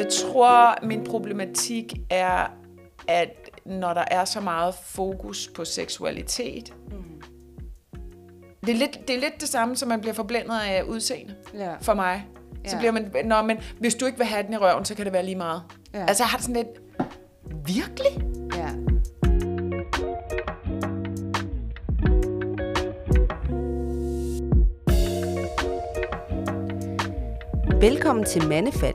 Jeg tror, min problematik er, at når der er så meget fokus på seksualitet, mm. det, er lidt, det er lidt det samme, som man bliver forblændet af udseende Ja. for mig. Så Ja. bliver man, nå, men hvis du ikke vil have den i røven, så kan det være lige meget. Ja. Altså, jeg har det sådan lidt, virkelig? Ja. Velkommen til Mandefald,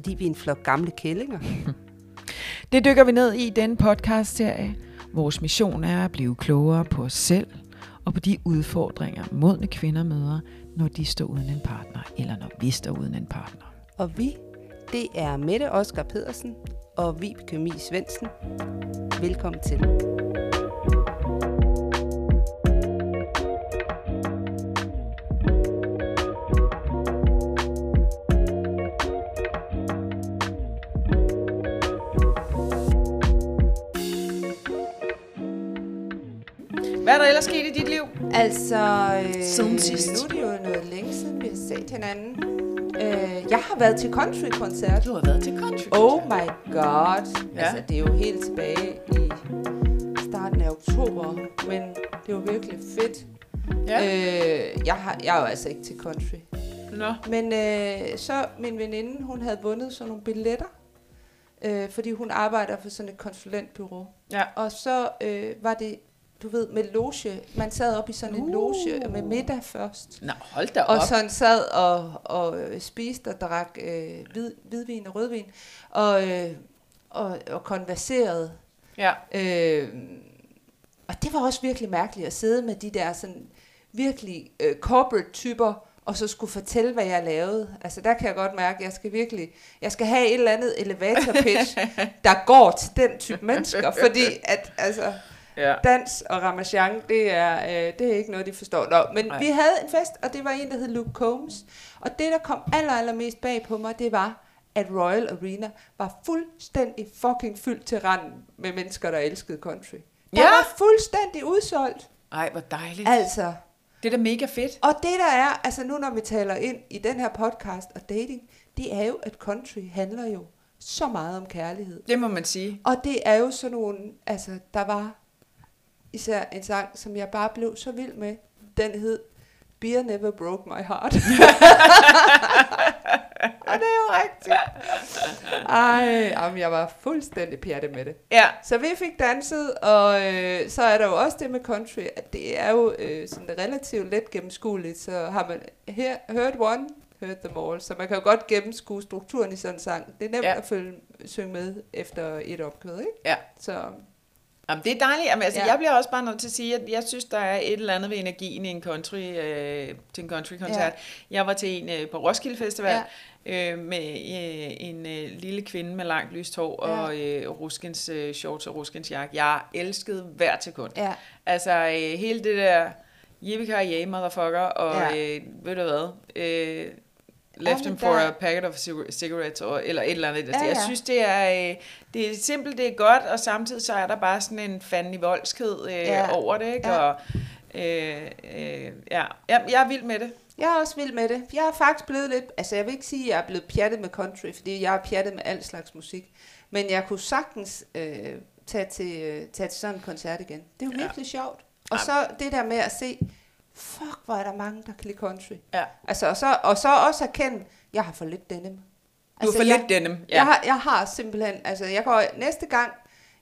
Fordi vi er en flok gamle kællinger? Det dykker vi ned i i denne podcast-serie. Vores mission er at blive klogere på os selv og på de udfordringer, modne kvinder møder, når de står uden en partner, eller når vi står uden en partner. Og vi, det er Mette Oskar Pedersen og Vibeke Mie Svendsen. Velkommen til. Hvad er der ellers sket i dit liv? Altså, øh, Siden sidst. nu er det jo noget længe siden, vi har set hinanden. Øh, jeg har været til country-koncert. Du har været til country. Oh my god. Ja. Ja. Altså, det er jo helt tilbage i starten af oktober, men det var virkelig fedt. Ja. Øh, jeg, har, jeg er jo altså ikke til country. Nå. Men øh, så min veninde, hun havde vundet sådan nogle billetter, øh, fordi hun arbejder for sådan et konsulentbyrå. Ja. Og så øh, var det, du ved, med loge. Man sad op i sådan en Uh. loge med middag først. Nå, hold da Og op. sådan sad og, og øh, spiste og drak øh, hvid, hvidvin og rødvin. Og, øh, og, og konverserede. Ja. Øh, og det var også virkelig mærkeligt at sidde med de der sådan virkelig øh, corporate typer, og så skulle fortælle, hvad jeg lavede. Altså der kan jeg godt mærke, at jeg skal virkelig, jeg skal have et eller andet elevator pitch, der går til den type mennesker, fordi at, altså, Ja. dans og ramachan, det er, øh, det er ikke noget, de forstår. Nå, men. Nej. vi havde en fest, og det var en, der hed Luke Combs. Og det, der kom aller, aller mest bag på mig, det var, at Royal Arena var fuldstændig fucking fyldt til randen med mennesker, der elskede country. Der Ja. var fuldstændig udsolgt. Ej, hvor dejligt. Altså, Det er da mega fedt. og det der er, altså nu når vi taler ind i den her podcast og dating, det er jo, at country handler jo så meget om kærlighed. Det må man sige. Og det er jo sådan nogle, altså der var især en sang, som jeg bare blev så vild med. Den hed Beer Never Broke My Heart. og det er jo rigtigt. Ej, jamen, jeg var fuldstændig pjatte med det. Ja. Så vi fik danset, og øh, så er der jo også det med country, at det er jo øh, sådan relativt let gennemskueligt, så har man her, hørt one, heard them all, så man kan jo godt gennemskue strukturen i sådan en sang. Det er nemt Ja. ja. at følge, synge med efter et opkød, ikke? Ja. Så Jamen, det er dejligt. Jamen, altså, ja. Jeg bliver også bare nødt til at sige, at jeg synes, der er et eller andet ved energien i en country, øh, til en country-koncert. Ja. Jeg var til en øh, på Roskilde Festival ja. øh, med øh, en øh, lille kvinde med langt lyst hår Ja. og øh, ruskens øh, shorts og ruskens jakke. Jeg elskede hver sekund. ja, Altså, øh, hele det der yippie motherfucker, og ja. øh, ved du hvad, øh, left him for der- a packet of cigar- cigarettes, og, eller et eller andet. Ja, Ja, Jeg synes, det er, øh, det er simpelt, det er godt, og samtidig så er der bare sådan en fandelig voldsked øh, Ja. over det, ikke? Ja. Og, øh, øh, ja. jeg, jeg er vild med det. jeg er også vild med det. Jeg er faktisk blevet lidt, altså jeg vil ikke sige, at jeg er blevet pjattet med country, fordi jeg er pjattet med al slags musik. Men jeg kunne sagtens øh, tage, til, øh, tage til sådan en koncert igen. Det er jo Ja. virkelig sjovt. Og Ja. så det der med at se, fuck, hvor er der mange, der kan lide country. Ja. Altså, og, så, og så også erkende, jeg har for lidt denim. Du altså, får jeg, lidt denim. Ja. Jeg, har, jeg har simpelthen, altså jeg går, næste gang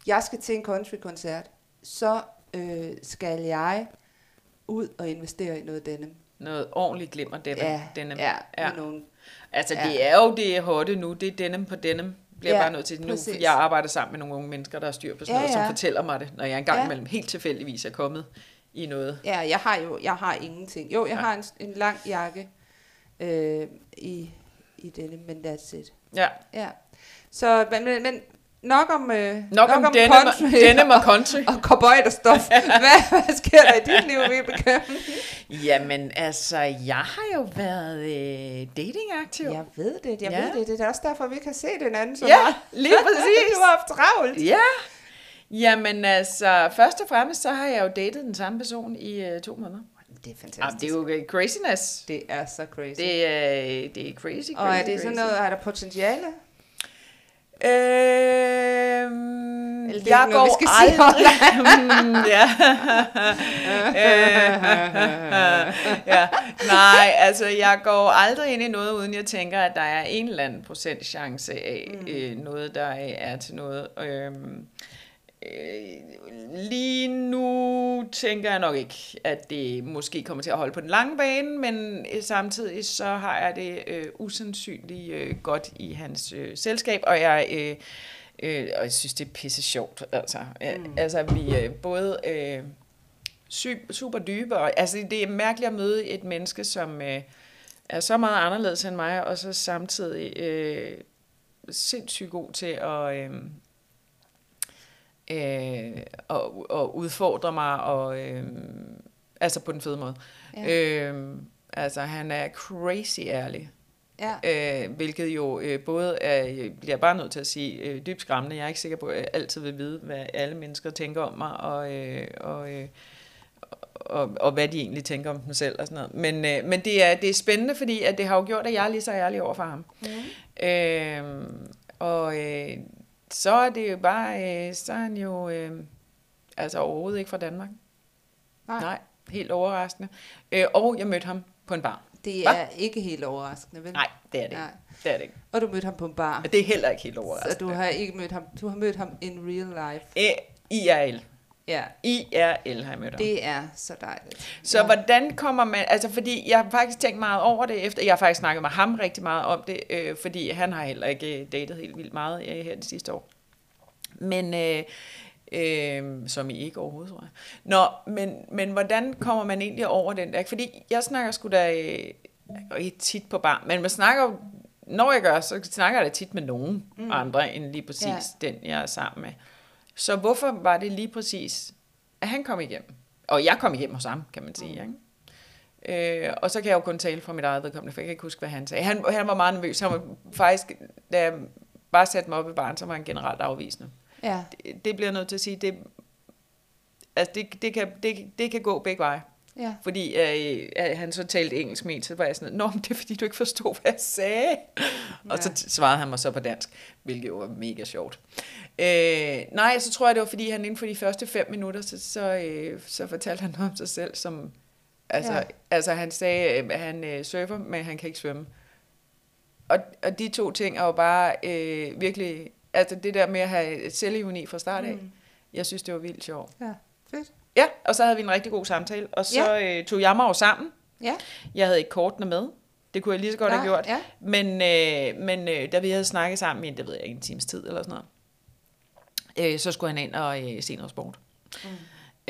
jeg skal til en country-koncert, så øh, skal jeg ud og investere i noget denim. Noget ordentligt glimmer denim. Ja, denim. ja, ja. nogle, Altså, Ja. det er jo det hotte nu. Det er denim på denim. Bliver jeg Ja, bare nødt til nu, præcis. for jeg arbejder sammen med nogle unge mennesker, der har styr på sådan Ja, noget, som ja. fortæller mig det, når jeg engang ja. imellem helt tilfældigvis er kommet i noget. ja, jeg har jo, jeg har ingenting. Jo, jeg Ja. har en, en lang jakke øh, i, i denim, men that's it. Ja. Ja. Så, men, men, men nok om, øh, Nok, nok om, om denim, country denim og country. og, og cowboy og stof. hvad, hvad sker der i dit liv, Vibeke? Jamen, altså, jeg har jo været øh, datingaktiv. Jeg ved det, jeg Ja. ved det. Det er også derfor, vi kan se den anden så Ja, meget. lige præcis. du har haft travlt. Ja. Jamen altså, først og fremmest, så har jeg jo datet den samme person i øh, to måneder. Det er fantastisk. det er jo øh, craziness. det er så crazy. Det er, det er crazy, crazy, og er det sådan crazy. noget, er der potentiale? Øhm, Eller det er jeg noget, går vi skal sige aldrig... Mm, ja. ja. Nej, altså jeg går aldrig ind i noget, uden jeg tænker, at der er en eller anden procent chance af mm. øh, noget, der er til noget. Øhm, øh, lige nu tænker jeg nok ikke, at det måske kommer til at holde på den lange bane, men øh, samtidig så har jeg det øh, usandsynligt øh, godt i hans øh, selskab, og jeg... Øh, Øh, og jeg synes, det er pisse sjovt. Altså, mm. altså vi er både øh, sy- super dybe, og altså, det er mærkeligt at møde et menneske, som øh, er så meget anderledes end mig, og så samtidig øh, sindssygt god til at, øh, øh, og, og udfordre mig, og, øh, altså på den fede måde. Ja. Øh, altså, han er crazy ærlig. Ja. Øh, hvilket jo øh, både er, jeg bliver bare nødt til at sige, øh, dybt skræmmende. Jeg er ikke sikker på, at jeg altid vil vide, hvad alle mennesker tænker om mig, og, øh, og, øh, og, og hvad de egentlig tænker om dem selv og sådan noget. Men, øh, men det, er, det er spændende, fordi at det har jo gjort, at jeg er lige så ærlig over for ham. Mm. Øh, og øh, så er det jo bare, øh, så er han jo øh, altså overhovedet ikke fra Danmark. Nej. Nej, helt overraskende. Øh, og jeg mødte ham på en bar. Det Hva? er ikke helt overraskende, vel? Nej, det er det. Nej. Det er det ikke. Og du mødte ham på en bar. Det er heller ikke helt overraskende. Så du har ikke mødt ham. Du har mødt ham in real life. Æ, IRL. Ja, IRL har jeg mødt ham. det er så dejligt. Så ja. hvordan kommer man, altså fordi jeg har faktisk tænkt meget over det efter, jeg har faktisk snakket med ham rigtig meget om det, øh, fordi han har heller ikke datet helt vildt meget øh, her de sidste år. Men, øh, øh, som I ikke overhovedet, tror jeg. Nå, men, men hvordan kommer man egentlig over den der? Fordi jeg snakker sgu da øh, ikke tit på bar, men man snakker jo, når jeg gør, så snakker jeg da tit med nogen mm. andre, end lige præcis ja. den, jeg er sammen med. Så hvorfor var det lige præcis, at han kom igennem? Og jeg kom igennem hos ham, kan man sige. Mm. Ikke? Øh, og så kan jeg jo kun tale fra mit eget vedkommende, for jeg kan ikke huske, hvad han sagde. Han, han var meget nervøs. Han var faktisk, da jeg bare satte mig op i baren, så var han generelt afvisende. Ja, Det, det bliver jeg nødt til at sige, det, altså det, det, kan, det, det kan gå begge veje. Ja. Fordi øh, at han så talte engelsk med en, så var jeg sådan, Nå, men det er fordi, du ikke forstod, hvad jeg sagde. Ja. Og så svarede han mig så på dansk, hvilket jo var mega sjovt. Øh, nej, så tror jeg, det var fordi, han inden for de første fem minutter, så, så, øh, så fortalte han noget om sig selv, som, altså, Ja. altså han sagde, øh, at han øh, surfer, men han kan ikke svømme. Og, og de to ting er jo bare øh, virkelig, altså det der med at have selvivni fra start af, mm. jeg synes, det var vildt sjovt. Ja, fedt. Ja, og så havde vi en rigtig god samtale, og så ja. øh, tog jeg mig jo sammen. Ja, Jeg havde ikke kortene med. Det kunne jeg lige så godt Nej, have gjort. ja. Men, øh, men øh, da vi havde snakket sammen i, det ved jeg en times tid eller sådan noget, øh, så skulle han ind og øh, se noget sport. Mm.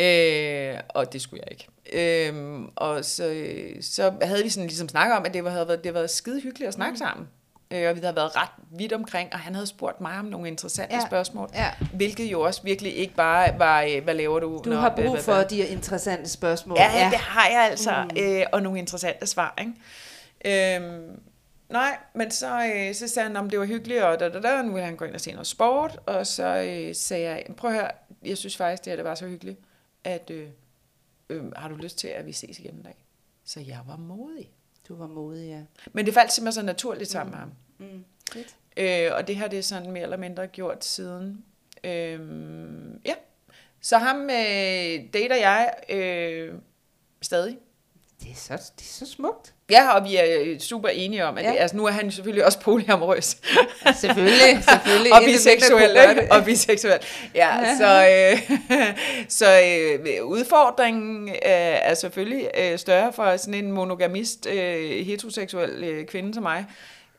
Øh, og det skulle jeg ikke. Øh, og så, øh, så havde vi sådan ligesom snakket om, at det var, havde været, det havde været skide hyggeligt at snakke mm. sammen. Øh, og vi havde været ret vidt omkring, og han havde spurgt mig om nogle interessante Ja. spørgsmål. ja. Hvilket jo også virkelig ikke bare var, øh, hvad laver du? Du Nå, har hvad- brug hvad- for hvad- de her interessante spørgsmål. Ja, ja, det har jeg altså. Mm. Øh, og nogle interessante svar, ikke? Øhm, nej, men så, øh, så sagde han, om det var hyggeligt, og da, da, da, nu ville han gå ind og se noget sport, og så øh, sagde jeg, prøv at høre, jeg synes faktisk, det her det var så hyggeligt, at øh, øh, har du lyst til, at vi ses igen en dag? Så jeg var modig. Du var modig, ja. Men det faldt simpelthen så naturligt sammen med ham. Mm. Fedt. Øh, og det har det sådan mere eller mindre gjort siden. Øhm, ja. Så ham øh, dater jeg øh, stadig. Det er, så, det er så smukt. Ja, og vi er øh, super enige om, at Ja. det, altså, nu er han selvfølgelig også polyamorøs. Selvfølgelig, selvfølgelig. og biseksuel, ikke? Og biseksuel. Ja, så, øh, så øh, udfordringen øh, er selvfølgelig øh, større for sådan en monogamist, øh, heteroseksuel øh, kvinde som mig.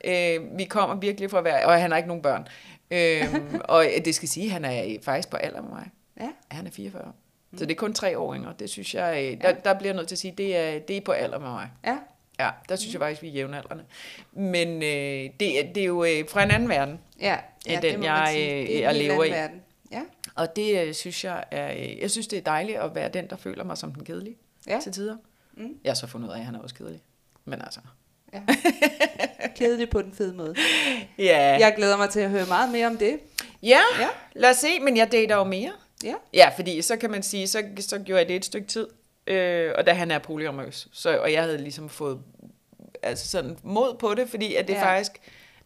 Øh, vi kommer virkelig fra hver, og han har ikke nogen børn. Øh, og det skal sige, at han er faktisk på alder med mig. Ja. Han er 44. Så det er kun tre år yngre. Det synes jeg, øh, der, der bliver jeg nødt til at sige, det er, det er på alder med mig. Ja. Ja, der synes jeg faktisk, vi er jævnaldrende. Men øh, det, er- det er jo øh, fra en anden verden. Ja, End ja den, det må jeg, sige. øh, Det er jeg lever i. Verden. Ja, Og det øh, synes jeg er... Øh, jeg synes, det er dejligt at være den, der føler mig som den kedelige Ja. til tider. Mm. Jeg har så fundet ud af, at han er også kedelig. Men altså... ja. Kedeligt på den fede måde. Ja, Jeg glæder mig til at høre meget mere om det. ja, Ja. lad os se, men jeg dater jo mere. Ja. Ja, fordi så kan man sige, så, så gjorde jeg det et stykke tid, øh, og da han er polyamorøs, så, og jeg havde ligesom fået altså sådan mod på det, fordi at det Ja. faktisk,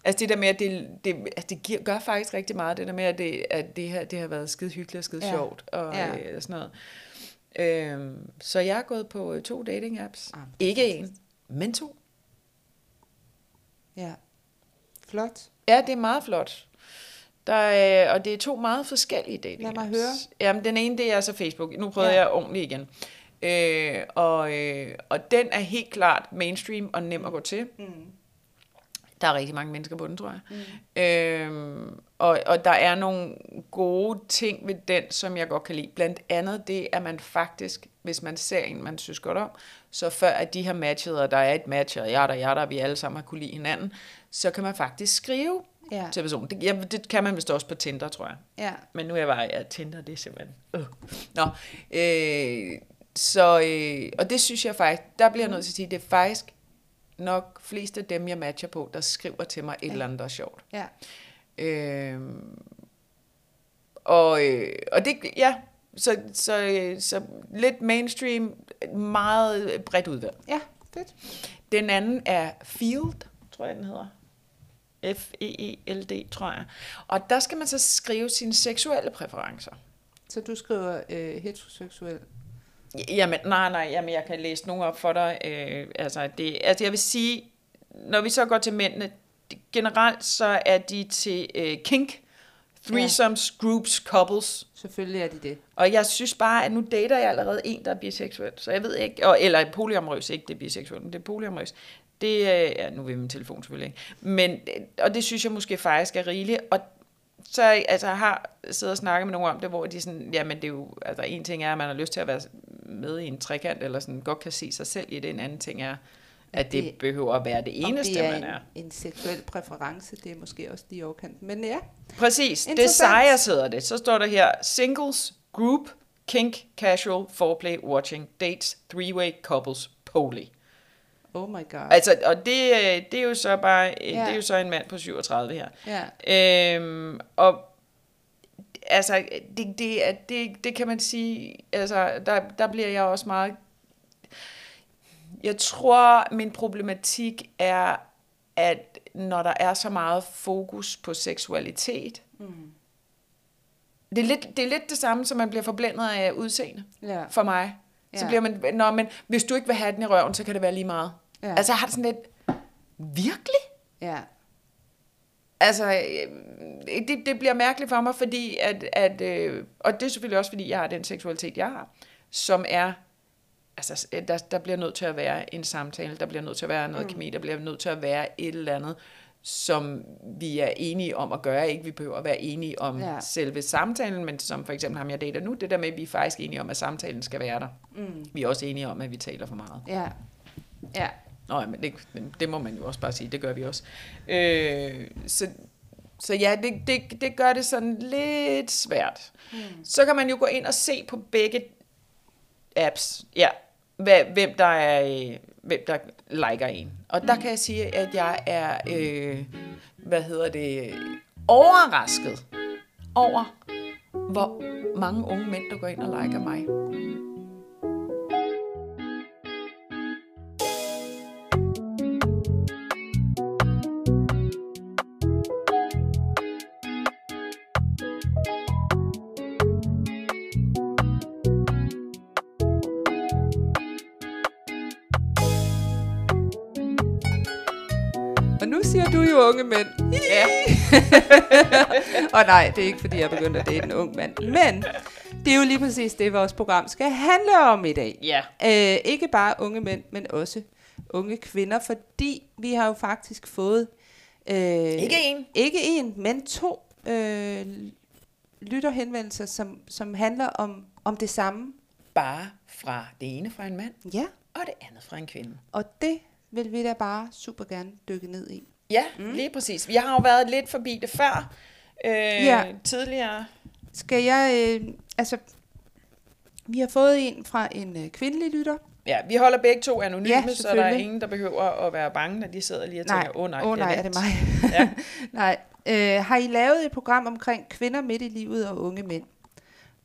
altså det der med, at det, det, altså det giver, gør faktisk rigtig meget, det der med, at det, at det, her, det har været skide hyggeligt og skide Ja. sjovt, og Ja. ja. øh, sådan noget. Øhm, så jeg er gået på øh, to dating apps. Ah, Ikke en, men to. Ja. Flot. Ja, det er meget flot. Der er, og det er to meget forskellige dating Lad mig høre. Jamen, den ene, det er så Facebook. Nu prøver Ja. jeg ordentligt igen. Øh, og, øh, og den er helt klart mainstream og nem at gå til. Mm. Der er rigtig mange mennesker på den, tror jeg. Mm. Øh, og, og der er nogle gode ting ved den, som jeg godt kan lide. Blandt andet det, at man faktisk, hvis man ser en, man synes godt om, så før at de har matchet, og der er et match, og jeg der, jeg der, og vi alle sammen har kunne lide hinanden, så kan man faktisk skrive Ja. til personen. Det, ja, det kan man vist også på Tinder, tror jeg. Ja. Men nu er jeg bare, ja, Tinder, det er simpelthen... Øh. Nå, øh, så, øh, og det synes jeg faktisk, der bliver jeg nødt til at sige, det er faktisk nok flest af dem, jeg matcher på, der skriver til mig et eller andet, der er sjovt. Ja. Øh, og, øh, og det, ja, så, så, øh, så lidt mainstream, meget bredt udvalg. Ja, fedt. Den anden er Field, tror jeg, den hedder. F-E-E-L-D, tror jeg. Og der skal man så skrive sine seksuelle præferencer. Så du skriver øh, heteroseksuel. Jamen, nej, nej, jamen, jeg kan læse nogle op for dig. Øh, altså, det, altså, jeg vil sige, når vi så går til mændene, generelt så er de til øh, kink, threesomes, ja. groups, couples. Selvfølgelig er de det. Og jeg synes bare, at nu dater jeg allerede en, der er biseksuel. Så jeg ved ikke, og, eller polyamorøs, ikke det er biseksuel, men det er polyamorøs. Det er, ja, nu vil min telefon selvfølgelig ikke. Men, øh, og det synes jeg måske faktisk er rigeligt. Og så altså, jeg har siddet og snakket med nogen om det, hvor de sådan, jamen det er jo, altså en ting er, at man har lyst til at være med i en trekant, eller sådan godt kan se sig selv i det. En anden ting er, at det, det- det behøver at være det eneste, det er man en, er. en seksuel præference, det er måske også lige overkant. Men ja, Præcis, Interessant. Desires hedder det. Så står der her, singles, group, kink, casual, foreplay, watching, dates, three-way, couples, poly. Oh my god. Altså, og det, øh, det er jo så bare, ja. det er jo så en mand på 37 her. Ja, Øhm, og altså, det, det, det, det kan man sige, altså, der, der bliver jeg også meget... Jeg tror, min problematik er, at når der er så meget fokus på seksualitet, mm. det er, lidt, det er lidt det samme, som man bliver forblændet af udseende ja. for mig. Så bliver man, nå, men hvis du ikke vil have den i røven, så kan det være lige meget. Ja. Altså, jeg har det sådan lidt, virkelig? ja. Altså, øh, det, det bliver mærkeligt for mig, fordi at, at øh, og det er selvfølgelig også, fordi jeg har den seksualitet, jeg har, som er, altså, der, der bliver nødt til at være en samtale, der bliver nødt til at være noget mm. kemi, der bliver nødt til at være et eller andet, som vi er enige om at gøre. Ikke vi behøver at være enige om ja. selve samtalen, men som for eksempel ham, jeg dater nu, det der med, at vi er faktisk enige om, at samtalen skal være der. Mm. Vi er også enige om, at vi taler for meget. Ja. Ja. Nå, ja, men det, det må man jo også bare sige, det gør vi også. Øh, så, så ja, det, det, det gør det sådan lidt svært. Mm. Så kan man jo gå ind og se på begge apps, ja, hvem der er, øh, hvem der liker en. Og der kan jeg sige, at jeg er, øh, hvad hedder det, overrasket over, hvor mange unge mænd, der går ind og liker mig. Siger du jo unge mænd. Ja. Og nej, det er ikke fordi, jeg er begyndt at date en ung mand. Men det er jo lige præcis det, vores program skal handle om i dag. Ja. Øh, ikke bare unge mænd, men også unge kvinder, fordi vi har jo faktisk fået... Øh, Ikke en. Ikke en, men to øh, lytterhenvendelser, som, som handler om, om det samme. Bare fra det ene fra en mand, Ja, og det andet fra en kvinde. og det vil vi da bare super gerne dykke ned i. Ja, mm. lige præcis. Jeg har jo været lidt forbi det før, øh, Ja. tidligere. Skal jeg, øh, altså, vi har fået en fra en øh, kvindelig lytter. Ja, vi holder begge to anonyme, Ja, så der er ingen, der behøver at være bange, når de sidder lige og tænker, åh oh, nej, oh, nej, er det mig? Ja. nej. Øh, har I lavet et program omkring kvinder midt i livet og unge mænd?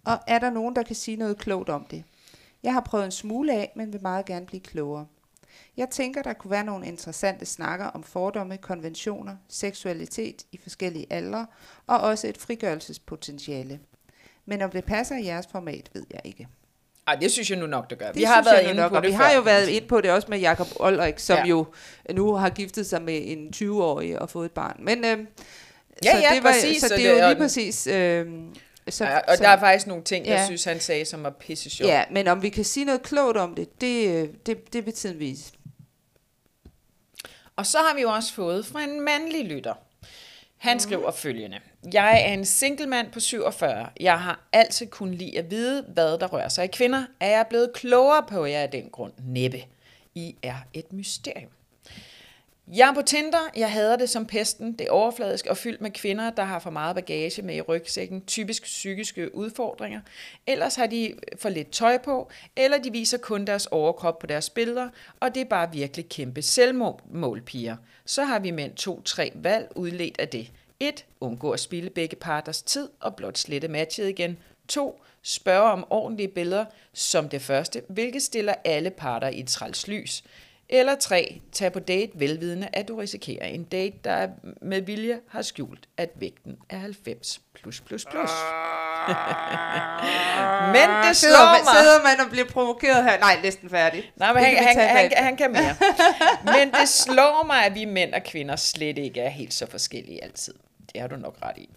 Og er der nogen, der kan sige noget klogt om det? Jeg har prøvet en smule af, men vil meget gerne blive klogere. Jeg tænker, der kunne være nogle interessante snakker om fordomme, konventioner, seksualitet i forskellige aldre, og også et frigørelsespotentiale. Men om det passer i jeres format, ved jeg ikke. Ej, det synes jeg nu nok, det gør. Det vi har synes været jeg nu inde nok, på det vi før, har jo været inde på det også med Jakob Olrik, som Ja. jo nu har giftet sig med en 20-årig og fået et barn. Men øh, Ja, så ja, det var, præcis, Så det er jo er- lige præcis... Øh, så, Ja, og så, der er faktisk nogle ting, jeg Ja. synes, han sagde, som var pisse sjovt. Ja, men om vi kan sige noget klogt om det, det, øh, det, det vil tiden vise. Og så har vi jo også fået fra en mandlig lytter. Han Mhm. skriver følgende. Jeg er en single mand på 47. Jeg har altid kun lide at vide, hvad der rører sig i kvinder. Er jeg blevet klogere på jer af den grund? Næppe. I er et mysterium. Jeg er på Tinder. Jeg hader det som pesten. Det er overfladisk og fyldt med kvinder, der har for meget bagage med i rygsækken. Typisk psykiske udfordringer. Ellers har de for lidt tøj på, eller de viser kun deres overkrop på deres billeder, og det er bare virkelig kæmpe selvmålpiger. Så har vi mænd to-tre valg udledt af det. 1. Undgå at spille begge parters tid og blot slette matchet igen. 2. Spørge om ordentlige billeder som det første, hvilket stiller alle parter i et træls lys. Eller 3. Tag på date velvidende, at du risikerer en date, der med vilje har skjult, at vægten er 90 plus plus plus. Men det sidder, slår man, mig. sidder man og bliver provokeret her? Nej, næsten færdig. Nej, men han, han, han, han kan mere. Men det slår mig, at vi mænd og kvinder slet ikke er helt så forskellige altid. Det har du nok ret i.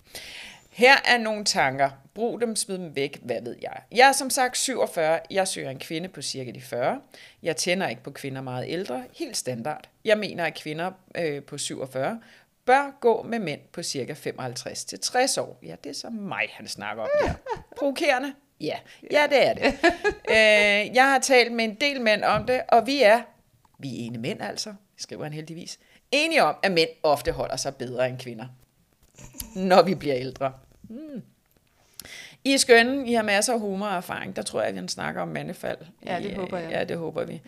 Her er nogle tanker. Brug dem, smid dem væk, hvad ved jeg. Jeg er som sagt 47. Jeg søger en kvinde på cirka de 40. Jeg tænder ikke på kvinder meget ældre. Helt standard. Jeg mener, at kvinder øh, på 47 bør gå med mænd på cirka 55 til 60 år. Ja, det er så mig, han snakker om her. Provokerende? Ja, ja det er det. øh, jeg har talt med en del mænd om det, og vi er, vi er ene mænd altså, skriver han heldigvis, enige om, at mænd ofte holder sig bedre end kvinder, når vi bliver ældre. Hmm. I er skønne, I har masser af humor og erfaring. Der tror jeg, at han snakker om mandefald. Ja, det I, håber jeg. Ja, det håber vi.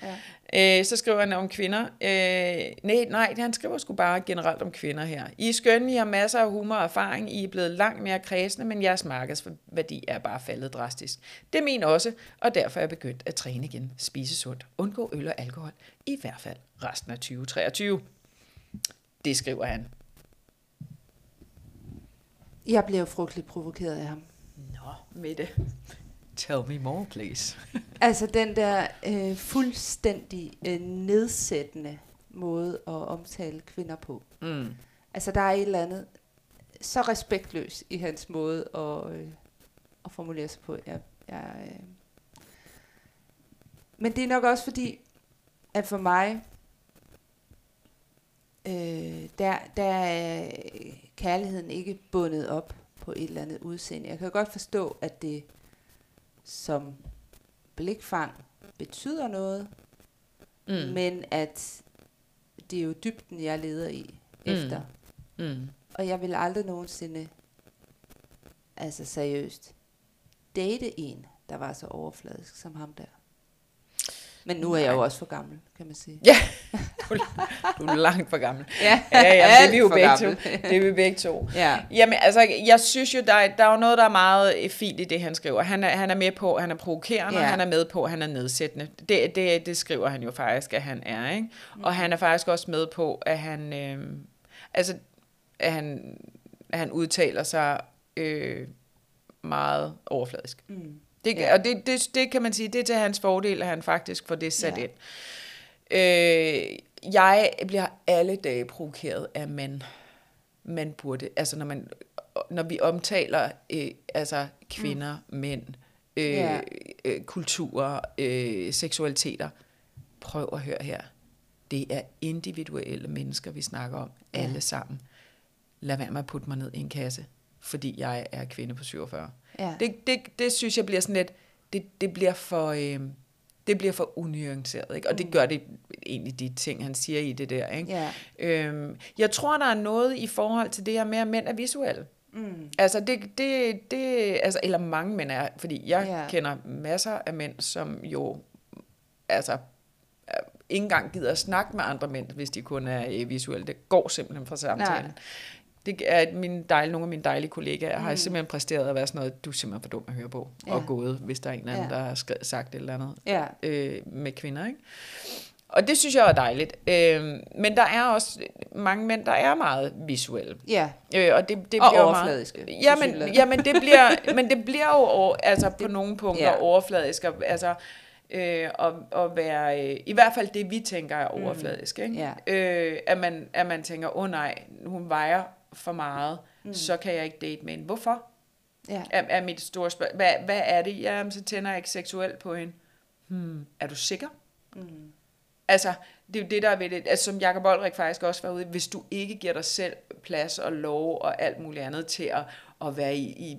Ja. Øh, så skriver han om kvinder. Øh, nej, nej, han skriver sgu bare generelt om kvinder her. I er skønne, I har masser af humor og erfaring. I er blevet langt mere kredsende, men jeres markedsværdi er bare faldet drastisk. Det er min også, og derfor er jeg begyndt at træne igen. Spise sundt. Undgå øl og alkohol. I hvert fald resten af 2023. Det skriver han. Jeg blev frygteligt provokeret af ham. Nå, Mette. Tell me more, please. Altså den der øh, fuldstændig øh, nedsættende måde at omtale kvinder på. Mm. Altså der er et eller andet så respektløs i hans måde at, øh, at formulere sig på. Jeg, jeg, øh. Men det er nok også fordi, at for mig, øh, der, der er kærligheden ikke bundet op på et eller andet udseende. Jeg kan godt forstå, at det som blikfang betyder noget, Mm. mm. men at det er jo dybden, jeg leder i efter. Mm. Og jeg vil aldrig nogensinde, altså seriøst, date en, der var så overfladisk som ham der. Men nu er jeg jo også for gammel, kan man sige. Ja, du, er langt for gammel. Ja, Ja, ja, det er vi jo begge gammel. to. Det er vi begge to. Ja. Jamen, altså, jeg synes jo, der er, der er jo noget, der er meget fint i det, han skriver. Han er, han er med på, han er provokerende, Ja. og han er med på, han er nedsættende. Det, det, det skriver han jo faktisk, at han er, ikke? Og han er faktisk også med på, at han, øh, altså, at han, at han udtaler sig øh, meget overfladisk. Mm. Det, Ja. Og det, det, det kan man sige, det er til hans fordel, at han faktisk får det sat Ja. ind. Øh, jeg bliver alle dage provokeret af man. Man burde, altså når, man, når vi omtaler øh, altså kvinder, mm. mænd, øh, ja. øh, kulturer, øh, seksualiteter. Prøv at høre her. Det er individuelle mennesker, vi snakker om, Ja. alle sammen. Lad være med at putte mig ned i en kasse, fordi jeg er kvinde på 47. Ja. Det, det, det synes jeg bliver sådan lidt, det, det bliver for, øh, det bliver for unuanceret, ikke? Og det gør det egentlig de ting, han siger i det der, ikke? Ja. Øhm, jeg tror, der er noget i forhold til det her med, at mænd er visuelle. Mm. Altså, det, det, det, altså, eller mange mænd er, fordi jeg Ja. kender masser af mænd, som jo, altså, ikke engang gider at snakke med andre mænd, hvis de kun er øh, visuelle. Det går simpelthen fra samtalen. Det er mine dejlige, nogle af mine dejlige kollegaer, mm. har simpelthen præsteret at være sådan noget, du er simpelthen for dum at høre på, ja. og Ja. gået, hvis der er en eller anden, Ja. der har sagt et eller andet Ja. øh, med kvinder, ikke? Og det synes jeg er dejligt. Øh, men der er også mange mænd, der er meget visuelle. Ja. Øh, og det, det Og bliver overfladiske, Meget, jamen, tilsyneladende. jamen, det bliver, men det bliver jo over, altså, på nogle punkter ja. overfladisk. og- Altså, øh, og, og være, øh, i hvert fald det, vi tænker er overfladisk. Ikke? Mm. Ja. Øh, at, man, at man tænker, åh oh, nej, hun vejer for meget, mm. så kan jeg ikke date med hende. Hvorfor? Ja. Er, er mit store spørgsmål. Hvad, hvad er det? Jamen, så tænder jeg ikke seksuelt på hende. Hmm, er du sikker? Mm. Altså, det er jo det, der er ved det. Altså, som Jacob Olrik faktisk også var ude, hvis du ikke giver dig selv plads og lov og alt muligt andet til at, at være i, i,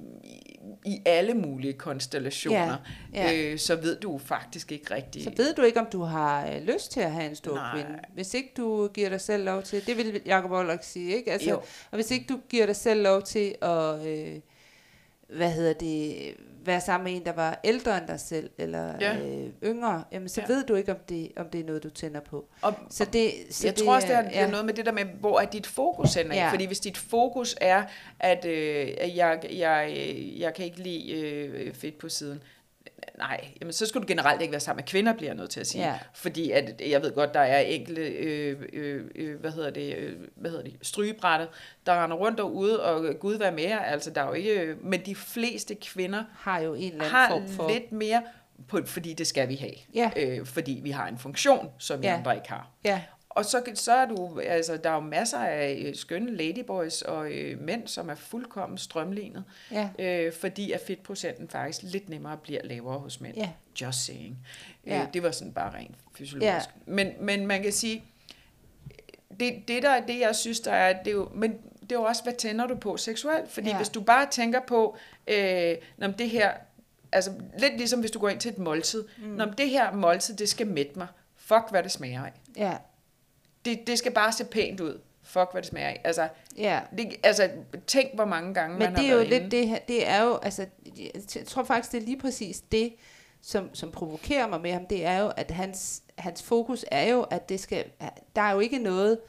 i- alle mulige konstellationer, Ja, ja. Øh, så ved du faktisk ikke rigtigt. Så ved du ikke, om du har øh, lyst til at have en stor Nej. kvinde. Hvis ikke du giver dig selv lov til, det vil Jacob Olrik sige, ikke? Altså, Jo. og hvis ikke du giver dig selv lov til at, øh, hvad hedder det, være sammen med en, der var ældre end dig selv, eller Ja. øh, yngre, jamen, så Ja. ved du ikke, om det, om det er noget, du tænder på. Og, Så det, så jeg tror også, det er, det ja. noget med det der med, hvor er dit fokus hen? Ja. Fordi hvis dit fokus er, at øh, jeg, jeg, øh, jeg kan ikke lide øh, fedt på siden, nej, jamen, så skal du generelt ikke være sammen med kvinder, bliver jeg nødt til at sige. Ja. Fordi at, jeg ved godt, der er enkelte, øh, øh, øh, hvad hedder det, øh, hvad hedder det, strygebrættet, der render rundt derude, og øh, gud hvad mere, altså der er jo ikke, øh, men de fleste kvinder har jo en eller anden har form for... lidt mere, på, fordi det skal vi have. Ja. Øh, fordi vi har en funktion, som vi Ja. andre ikke har. Ja, Og så, så er du, altså, der er jo masser af øh, skønne ladyboys og øh, mænd, som er fuldkommen strømlignet, ja, øh, fordi at fedtprocenten faktisk lidt nemmere bliver lavere hos mænd. ja. Just saying. Ja. Øh, det var sådan bare rent fysiologisk. Men, men man kan sige, det, det der er det, jeg synes, der er, det er jo, men det er jo også, hvad tænder du på seksuelt? Fordi Ja. ja. hvis du bare tænker på, øh, når det her, altså lidt ligesom hvis du går ind til et måltid, mm. når det her måltid, det skal mætte mig, fuck hvad det smager af. Ja, Det, det skal bare se pænt ud. Fuck, hvad det smager af. Altså, ja. det, altså tænk, hvor mange gange Men man det er har jo været lidt inde. det her, det er jo, altså, jeg tror faktisk, det er lige præcis det, som, som provokerer mig med ham, det er jo, at hans, hans fokus er jo, at det skal, der er jo ikke noget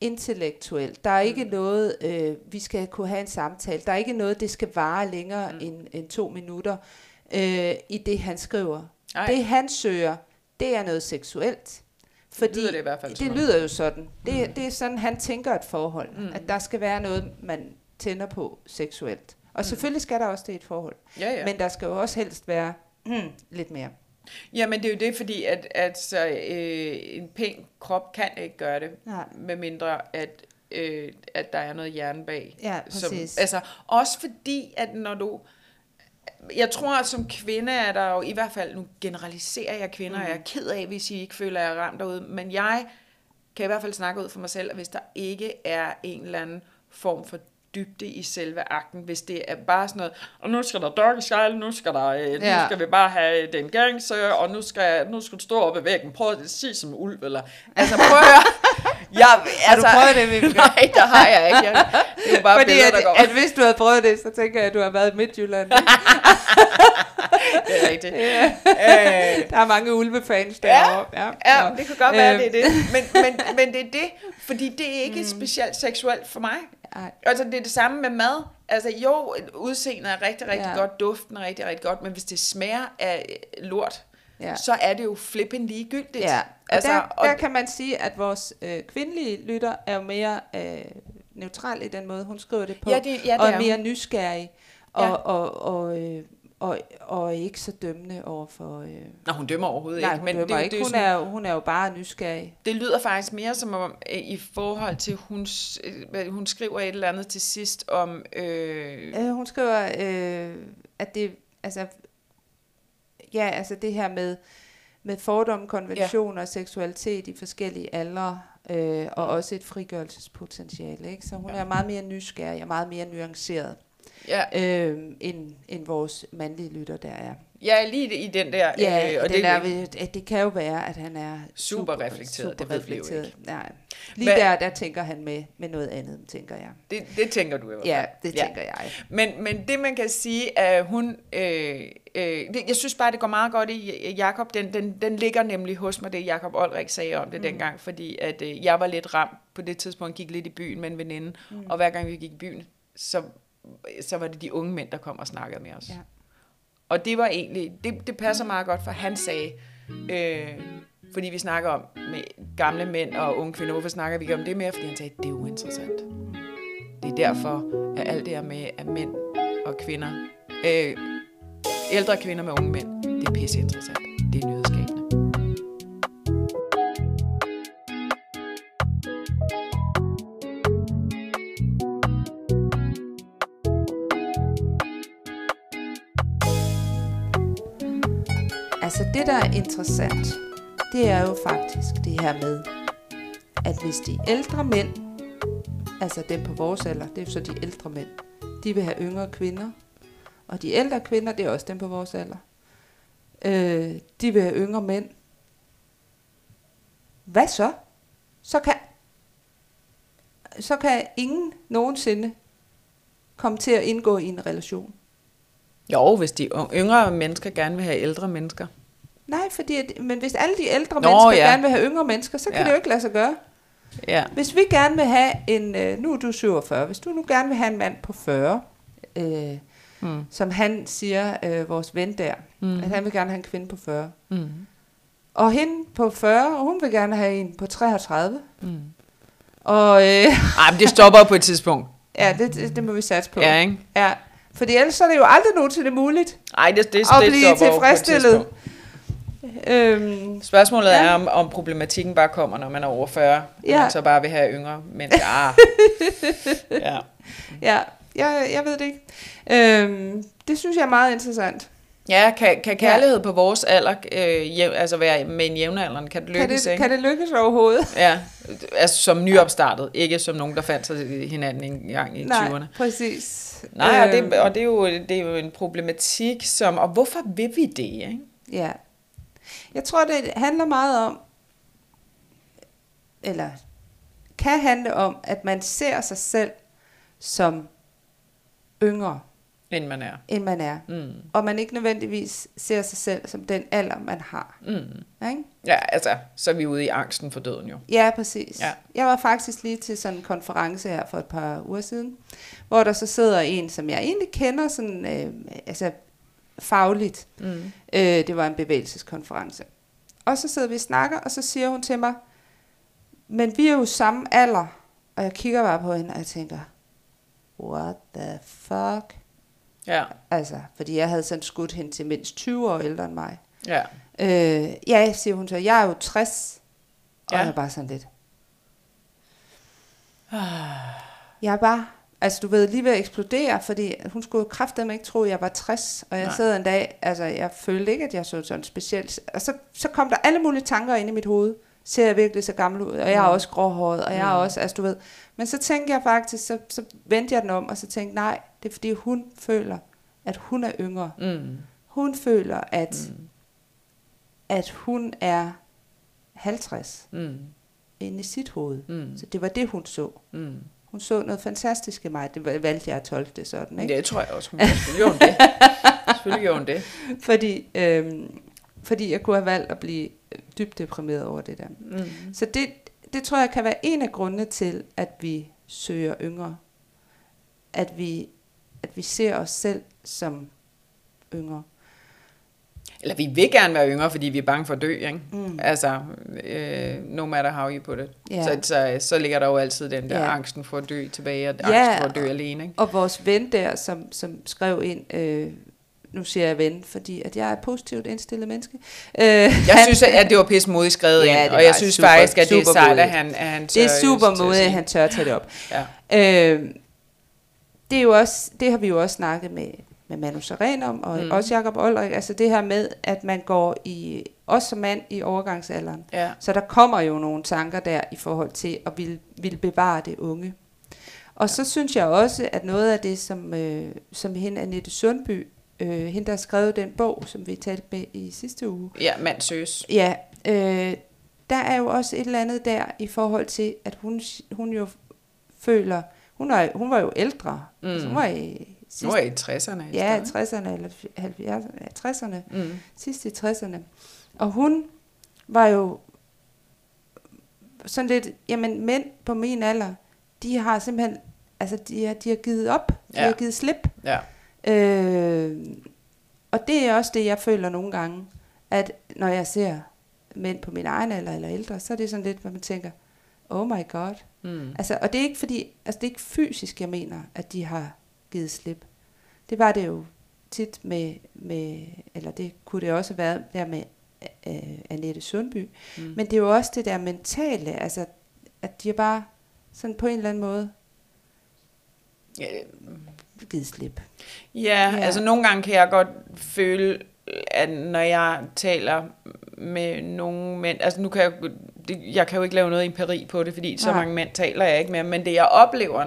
intellektuelt, der er ikke Mm. noget, øh, vi skal kunne have en samtale, der er ikke noget, det skal vare længere Mm. end, end to minutter øh, i det, han skriver. Ej. Det, han søger, det er noget seksuelt. Fordi lyder det i hvert fald det som om. lyder jo sådan. Det, mm. det er sådan, han tænker et forhold. Mm. At der skal være noget, man tænder på seksuelt. Og Mm. selvfølgelig skal der også det i et forhold. Ja, ja. Ja. Men der skal jo også helst være mm, lidt mere. Jamen, det er jo det, fordi at, at så, øh, en pæn krop kan ikke gøre det, Nej. med mindre at, øh, at der er noget hjerne bag. Ja, præcis. altså, også fordi, at når du... Jeg tror, at som kvinde er der jo, i hvert fald, nu generaliserer jeg kvinder, mm. og jeg er ked af, hvis I ikke føler, at jeg er ramt derude, men jeg kan i hvert fald snakke ud for mig selv, at hvis der ikke er en eller anden form for dybde i selve akten, hvis det er bare sådan noget, og nu skal der doggy style, nu skal, der, øh, nu Ja. skal vi bare have den gangse, og nu skal, nu skal du stå oppe i væggen, prøv at sige som ulv, eller, altså prøv at høre, jeg, Har du prøvet det, Vibeke? Nej, der har jeg ikke. Jeg, det er bare Fordi billeder, at, der går. at hvis du havde prøvet det, så tænker jeg, at du har været i Midtjylland. det er rigtigt. ja. Øh, Der er mange ulvefans Ja, derovre. Ja, Nå. det kan godt være, Øhm. det er det. Men, men, men det er det, fordi det er ikke mm. specielt seksuelt for mig. Ej. Altså, det er det samme med mad. Altså, jo, udseendet er rigtig, rigtig Ja. ja. godt, duften er rigtig, rigtig godt, men hvis det smager af lort, Ja. ja. så er det jo flippen ligegyldigt. Ja, altså, der, og, der kan man sige, at vores øh, kvindelige lytter er jo mere øh, neutral i den måde, hun skriver det på. Ja, det- ja, det og er er hun. mere nysgerrig. Og, Ja. og, og, øh, og, og ikke så dømmende over for... Øh, Nå, hun dømmer overhovedet nej, ikke. hun Men dømmer det, ikke. det, er jo hun, sådan, er, hun er jo bare nysgerrig. det lyder faktisk mere som om, øh, i forhold til, hun, øh, hun skriver et eller andet til sidst om... Øh, Øh, hun skriver, øh, at det... Altså, ja, altså det her med, med fordomme, konventioner og seksualitet i forskellige aldre, øh, og også et frigørelsespotentiale. Ikke? Så hun Ja. er meget mere nysgerrig og meget mere nuanceret. ja, øh, end, end vores mandlige lytter der er. Ja, lige i den der. Ja, øh, og det, der, ved- det kan jo være, at han er Super reflekteret, det ved vi jo reflekteret. ikke. Nej. Lige Hvad- der, der tænker han med, med noget andet, tænker jeg. det, det tænker du i hvert fald. Ja, det tænker jeg. Men, men det man kan sige, at hun, øh, øh, det, jeg synes bare, det går meget godt i Jakob. Den, den, den ligger nemlig hos mig, det Jakob Olrik sagde om det mm. dengang, fordi at øh, jeg var lidt ramt på det tidspunkt, gik lidt i byen med en veninde, mm. og hver gang vi gik i byen, så, så var det de unge mænd, der kom og snakkede med os. Ja. Og det var egentlig, det, det passer meget godt, for han sagde, øh, fordi vi snakker om med gamle mænd og unge kvinder, hvorfor snakker vi ikke om det mere? Fordi han sagde, det er uinteressant. Det er derfor, at alt det her med, at mænd og kvinder, øh, ældre kvinder med unge mænd, det er pisse interessant. Det er nyhedsskabende. Altså det, der er interessant, det er jo faktisk det her med, at hvis de ældre mænd, altså dem på vores alder, det er jo så de ældre mænd, de vil have yngre kvinder, og de ældre kvinder, det er også dem på vores alder, øh, de vil have yngre mænd. Hvad så? Så kan, så kan ingen nogensinde komme til at indgå i en relation. Jo, hvis de yngre mennesker gerne vil have ældre mennesker. Nej, fordi at, men hvis alle de ældre Nå, mennesker ja. gerne vil have yngre mennesker, så kan ja. det jo ikke lade sig gøre. Ja. Hvis vi gerne vil have en, øh, nu er du 47, hvis du nu gerne vil have en mand på 40, øh, Mm. som han siger, øh, vores ven der, Mm. at han vil gerne have en kvinde på 40. Mm. Og hende på 40, og hun vil gerne have en på 33. Mm. Og øh, Ej, men det stopper på et tidspunkt. ja, det, det, det må vi satse på. Ja, ikke? ja. Fordi ellers så er det jo aldrig nogensinde muligt Ej, det, det, at det blive tilfredsstillet. Øhm, Spørgsmålet ja. Er, om, om problematikken bare kommer, når man er over 40, ja. Ja. man så bare vil have yngre. Men ja, ja. ja, jeg, jeg ved det ikke. Øhm, det synes jeg er meget interessant. ja kan, kan kærlighed ja. på vores alder, øh, jæv, altså være med en jævnaldrende, kan det Kan lykkes, det, ikke? kan det lykkes overhovedet? Ja, altså som nyopstartet, ikke som nogen, der fandt sig hinanden en gang i 20'erne. Nej, præcis. Nej, og, Øhm, det, og det, er jo, det er jo en problematik, som, og hvorfor vil vi det, ikke? Ja. Jeg tror, det handler meget om, eller kan handle om, at man ser sig selv som yngre, End man er. end man er. Mm. Og man ikke nødvendigvis ser sig selv som den alder, man har. Mm. Ikke? Ja, altså, så er vi ude i angsten for døden jo. Ja, præcis. Ja. Jeg var faktisk lige til sådan en konference her for et par uger siden, hvor der så sidder en, som jeg egentlig kender sådan, øh, altså fagligt. Mm. Øh, det var en bevægelseskonference. Og så sidder vi og snakker, og så siger hun til mig, men vi er jo samme alder. Og jeg kigger bare på hende, og jeg tænker, what the fuck? Ja, Altså, fordi jeg havde sådan skudt hende til mindst 20 år ældre end mig. ja. Øh, ja, siger hun så, jeg er jo 60. Og Ja. jeg er bare sådan lidt. Jeg er bare, altså du ved, lige ved at eksplodere, fordi hun skulle kraftedeme ikke tro, at jeg var 60. Og jeg Nej. sad en dag, altså jeg følte ikke, at jeg så sådan specielt. Og så, så kom der alle mulige tanker ind i mit hoved. Ser jeg virkelig så gammel ud? Og jeg er Mm. også gråhåret, og jeg er Mm. også, altså du ved. Men så tænkte jeg faktisk, så, så vendte jeg den om, og så tænkte nej, det er fordi hun føler, at hun er yngre. Mm. Hun føler, at, Mm. at hun er 50 Mm. inde i sit hoved. Mm. Så det var det, hun så. Mm. Hun så noget fantastisk i mig. Det valgte jeg at tolke det sådan, ikke? Det tror jeg også, hun selvfølgelig gjorde det. Selvfølgelig gjorde hun det. Fordi, øhm, fordi jeg kunne have valgt at blive dybt deprimeret over det der. Mm. Så det, det tror jeg kan være en af grundene til, at vi søger yngre. At vi, at vi ser os selv som yngre. Eller vi vil gerne være yngre, fordi vi er bange for at dø, ikke? Mm. Altså, øh, no matter how you put it. Ja. Så, så, så ligger der jo altid den der Ja. angsten for at dø tilbage, og Ja, angsten for at dø alene, ikke? Og vores ven der, som, som skrev ind, øh, nu siger jeg ven, fordi at jeg er positivt indstillet menneske. Øh, Jeg synes, at det var pisse modigt skrevet Ja, ind, og jeg synes super- faktisk, at det er sejt, at han, at han det er tør super modigt, at han tør at tage det op. Ja. Øh, det, er jo også, det har vi jo også snakket med, med Manu Seren om, og Mm. også Jacob Olrik, altså det her med, at man går i, også som mand i overgangsalderen. Ja. Så der kommer jo nogle tanker der i forhold til at ville, ville bevare det unge. Og så synes jeg også, at noget af det, som, øh, som hende Annette Sundby øh, hende, der har skrevet den bog, som vi talte med i sidste uge. Ja, mand søs. Ja, øh, der er jo også et eller andet der i forhold til, at hun, hun jo føler, hun, er, hun var jo ældre, mm. altså hun var i sidst, nu er i 60'erne. Ja, i 60'erne eller 70'erne, 60'erne, mm. sidst i 60'erne. Og hun var jo sådan lidt, jamen mænd på min alder, de har simpelthen, altså de har, de har givet op, de ja. har givet slip. Ja. Øh, og det er også det, jeg føler nogle gange, at når jeg ser mænd på min egen alder eller ældre, så er det sådan lidt, hvor man tænker, oh my god. Mm. Altså, og det er ikke fordi, altså det er ikke fysisk, jeg mener, at de har givet slip. Det var det jo tit med, med eller det kunne det også være der med øh, Annette Sundby. Mm. Men det er jo også det der mentale, altså at de er bare sådan på en eller anden måde ja. Givet slip. Ja, ja, altså nogle gange kan jeg godt føle, at når jeg taler med nogle mænd, altså nu kan jeg, jeg kan jo ikke lave noget empiri på det, fordi så mange mænd taler jeg ikke med, men det jeg oplever,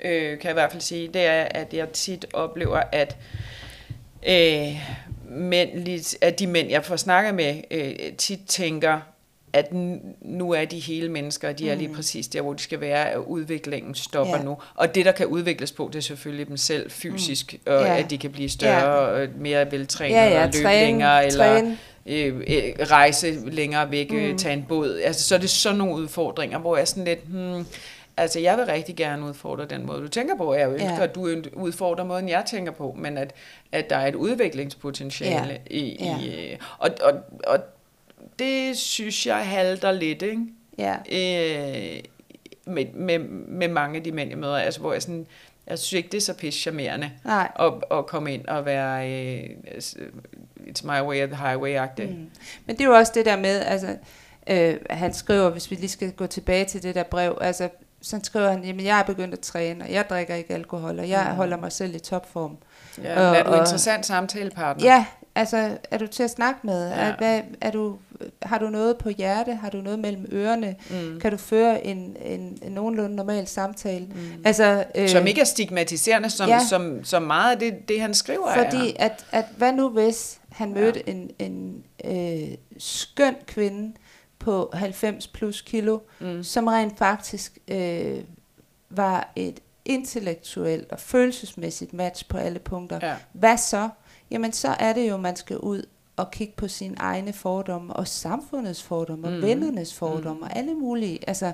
øh, kan jeg i hvert fald sige, det er, at jeg tit oplever, at øh, mænd, at de mænd, jeg får snakket med, øh, tit tænker, at nu er de hele mennesker, og de er lige mm. præcis der, hvor de skal være, at udviklingen stopper ja. nu. Og det, der kan udvikles på, det er selvfølgelig dem selv fysisk, mm. og ja. at de kan blive større, ja. og mere veltrænede, ja, ja, og løbe træne, længere, eller træne. Øh, øh, rejse længere væk, øh, mm. tage en båd. Altså, så er det sådan nogle udfordringer, hvor jeg er sådan lidt, hmm, Altså, jeg vil rigtig gerne udfordre den måde, du tænker på. Jeg ønsker, ja. at du udfordrer måden, jeg tænker på, men at, at der er et udviklingspotentiale ja. i... Ja. i og, og, og det synes jeg halter lidt, ikke? Ja. Øh, med, med, med mange af de mænd, jeg møder, altså, hvor jeg sådan, jeg synes ikke, det er så pisse charmerende at, at komme ind og være øh, it's my way or the highway-agtig. Mm. Men det er jo også det der med, altså, øh, han skriver, hvis vi lige skal gå tilbage til det der brev, altså, så skriver han, jamen jeg er begyndt at træne, og jeg drikker ikke alkohol, og jeg mm. holder mig selv i topform. Ja, og, er du en interessant samtalepartner? Ja, altså er du til at snakke med? Ja. Er, hvad, er du, har du noget på hjerte? Har du noget mellem ørerne? Mm. Kan du føre en, en, en nogenlunde normal samtale? Mm. Altså, øh, som ikke er stigmatiserende, som, ja. som, som meget af det, det han skriver Fordi er. at, at hvad nu hvis han mødte ja. en, en øh, skøn kvinde, på 90 plus kilo, mm. som rent faktisk øh, var et intellektuelt og følelsesmæssigt match på alle punkter. Ja. Hvad så? Jamen så er det jo, man skal ud og kigge på sine egne fordomme, og samfundets fordomme, og mm. vennernes fordomme, mm. og alle mulige, altså,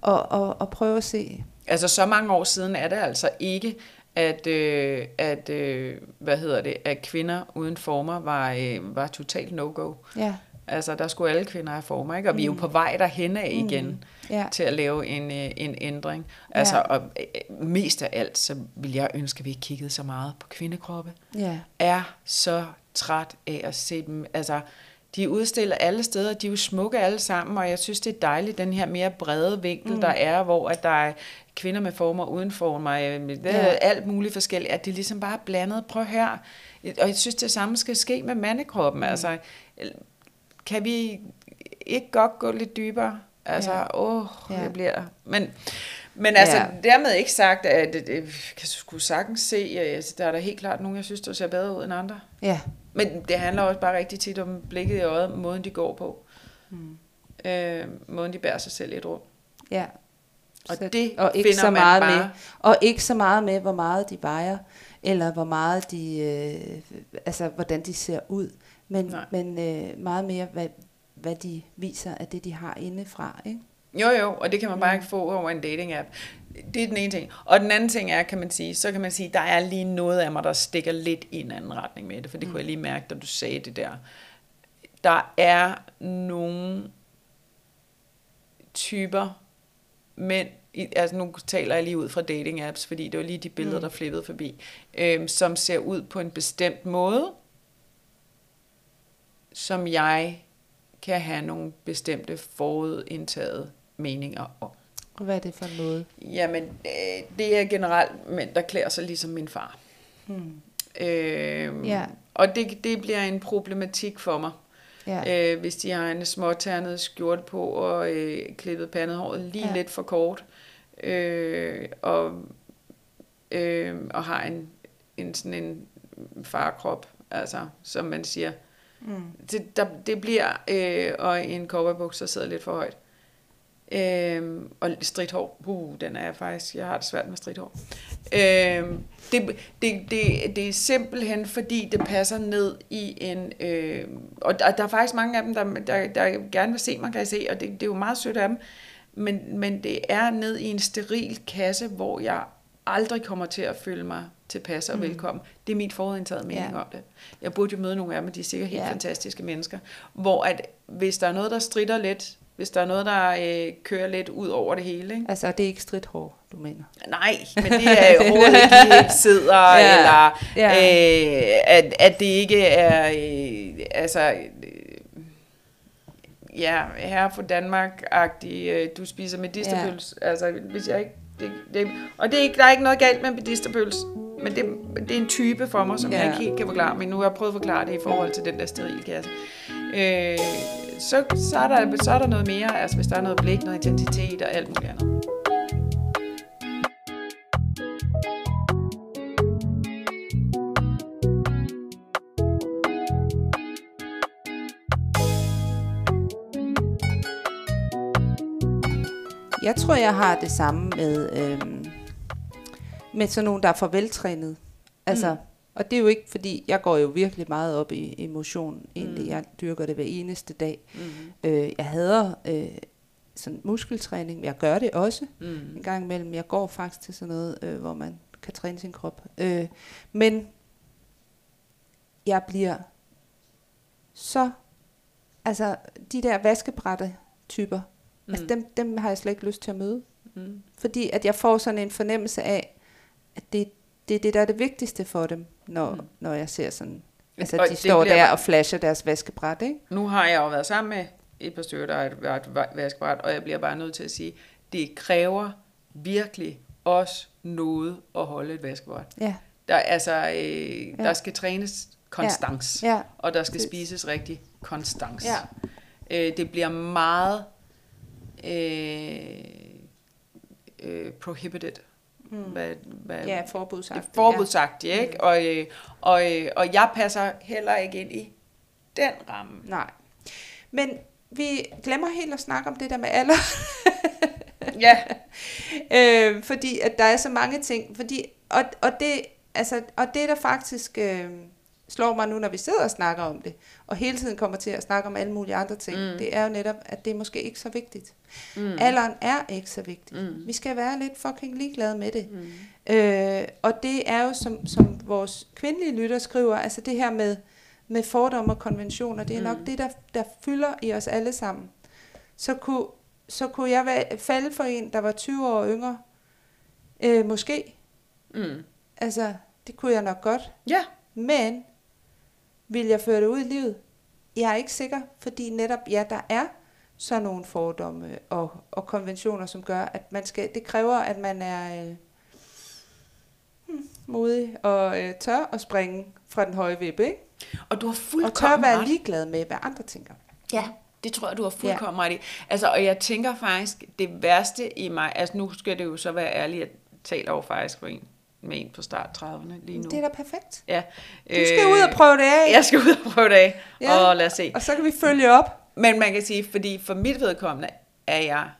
og, og, og prøve at se. Altså så mange år siden er det altså ikke, at, øh, at øh, hvad hedder det, at kvinder uden former var, øh, var totalt no-go. Ja. Altså, der skulle alle kvinder have former, ikke? Og mm. vi er jo mm. på vej derhen af mm. igen, mm. ja. til at lave en, øh, en ændring. Altså, ja. og øh, mest af alt, så vil jeg ønske, at vi ikke kiggede så meget på kvindekroppe. Ja. Er så træt af at se dem, altså, de udstiller alle steder, de er jo smukke alle sammen, og jeg synes, det er dejligt, den her mere brede vinkel, mm. der er, hvor at der er kvinder med former uden former, øh, ja. alt muligt forskelligt, at det ligesom bare er blandet. Prøv her. Og jeg synes, det samme skal ske med mandekroppen. Mm. Altså, kan vi ikke godt gå lidt dybere? Altså, ja. åh, ja. det bliver... Men, men altså, ja. dermed ikke sagt, at det, det kan sgu sagtens se, altså, der er der helt klart nogen, jeg synes, der ser bedre ud end andre. Ja. Men det handler også bare rigtig tit om blikket i øjet, måden de går på. Mm. Øh, måden de bærer sig selv i et rum. Ja. Og så, det og ikke så meget bare... med, Og ikke så meget med, hvor meget de vejer, eller hvor meget de, øh, altså hvordan de ser ud men, men øh, meget mere, hvad, hvad de viser af det, de har indefra. Ikke? Jo, jo, og det kan man bare ikke få over en dating-app. Det er den ene ting. Og den anden ting er, kan man sige, så kan man sige, der er lige noget af mig, der stikker lidt i en anden retning med det, for det mm. kunne jeg lige mærke, da du sagde det der. Der er nogle typer mænd, altså nu taler jeg lige ud fra dating apps, fordi det var lige de billeder, mm. der flippede forbi, øh, som ser ud på en bestemt måde, som jeg kan have nogle bestemte forudindtaget meninger om. Hvad er det for noget? Jamen, øh, det er generelt mænd, der klæder sig ligesom min far. Hmm. Øh, ja. Og det, det bliver en problematik for mig. Ja. Øh, hvis de har en småternet skjorte på og øh, klippet pandehåret lige ja. lidt for kort. Øh, og, øh, og har en, en sådan en farkrop, altså, som man siger. Mm. Det, der, det bliver, øh, og en cowboybuks, der sidder lidt for højt. Øh, og stridthår, uh, den er jeg faktisk, jeg har det svært med stridthår. Øh, det, det, det, det er simpelthen, fordi det passer ned i en, øh, og der, der er faktisk mange af dem, der, der, der gerne vil se mig, kan jeg se, og det, det er jo meget sødt af dem, men, men det er ned i en steril kasse, hvor jeg aldrig kommer til at føle mig tilpas og mm. velkommen. Det er min forudindtaget mening ja. om det. Jeg burde jo møde nogle af dem, de er sikkert helt ja. fantastiske mennesker. Hvor at, hvis der er noget, der strider lidt, hvis der er noget, der øh, kører lidt ud over det hele. Ikke? Altså, det er ikke stridthår, du mener? Nej, men det er overhovedet ikke helt sidder, ja. eller ja. Øh, at, at det ikke er, øh, altså, øh, ja, her for Danmark-agtig, øh, du spiser medisterpøls. Ja. Altså, hvis jeg ikke, det, det, og det er ikke, der er ikke noget galt med medisterpøls, men det, det er en type for mig, som ja. jeg ikke helt kan forklare, men nu har jeg prøvet at forklare det i forhold til den der sterilkasse. Øh, så, så, er der, så er der noget mere, altså hvis der er noget blik, noget identitet og alt muligt andet. Jeg tror, jeg har det samme med, øhm, med sådan nogen, der er for veltrænet. Altså, mm. Og det er jo ikke, fordi jeg går jo virkelig meget op i emotion. Egentlig, mm. jeg dyrker det hver eneste dag. Mm. Øh, jeg hader øh, sådan muskeltræning. Jeg gør det også mm. en gang imellem. Jeg går faktisk til sådan noget, øh, hvor man kan træne sin krop. Øh, men jeg bliver så... Altså, de der vaskebrætte typer, mm. altså dem, dem har jeg slet ikke lyst til at møde. Mm. Fordi at jeg får sådan en fornemmelse af, at det, det er det, der er det vigtigste for dem når, mm. når jeg ser sådan... Altså, og de står der og flasher deres vaskebræt, ikke? Nu har jeg jo været sammen med et par stykker, der et, et vaskebræt, og jeg bliver bare nødt til at sige, det kræver virkelig også noget at holde et vaskebræt. Ja. Der, altså, øh, ja. der skal trænes konstans, ja. Ja. og der skal Præcis. spises rigtig konstans. Ja. Øh, det bliver meget øh, øh, prohibited Mm. Hvad, hvad, ja, forbudsagt. Forbudsagt, ja. ikke? Mm. Og, øh, og, øh, og jeg passer heller ikke ind i den ramme. Nej. Men vi glemmer helt at snakke om det der med alder. ja. øh, fordi at der er så mange ting. Fordi, og, og, det, altså, og det der faktisk... Øh, slår mig nu, når vi sidder og snakker om det, og hele tiden kommer til at snakke om alle mulige andre ting, mm. det er jo netop, at det er måske ikke så vigtigt. Mm. Alderen er ikke så vigtigt. Mm. Vi skal være lidt fucking ligeglade med det. Mm. Øh, og det er jo, som, som vores kvindelige lytter skriver, altså det her med, med fordomme og konventioner, det er mm. nok det, der, der fylder i os alle sammen. Så kunne, så kunne jeg falde for en, der var 20 år yngre. Øh, måske. Mm. Altså, det kunne jeg nok godt. Ja. Men vil jeg føre det ud i livet? Jeg er ikke sikker, fordi netop, ja, der er sådan nogle fordomme og, og konventioner, som gør, at man skal, det kræver, at man er øh, hmm, modig og øh, tør at springe fra den høje vippe, ikke? Og du har fuldkommen Og tør at være ligeglad med, hvad andre tænker. Ja, det tror jeg, du har fuldkommen ja. ret i. Altså, og jeg tænker faktisk, det værste i mig, altså nu skal det jo så være ærligt, at tale over faktisk for en, med en på start 30'erne lige nu. Det er da perfekt. Ja. Du skal øh, ud og prøve det af. Jeg skal ud og prøve det af, ja. og lad os se. Og så kan vi følge op. Men man kan sige, fordi for mit vedkommende er jeg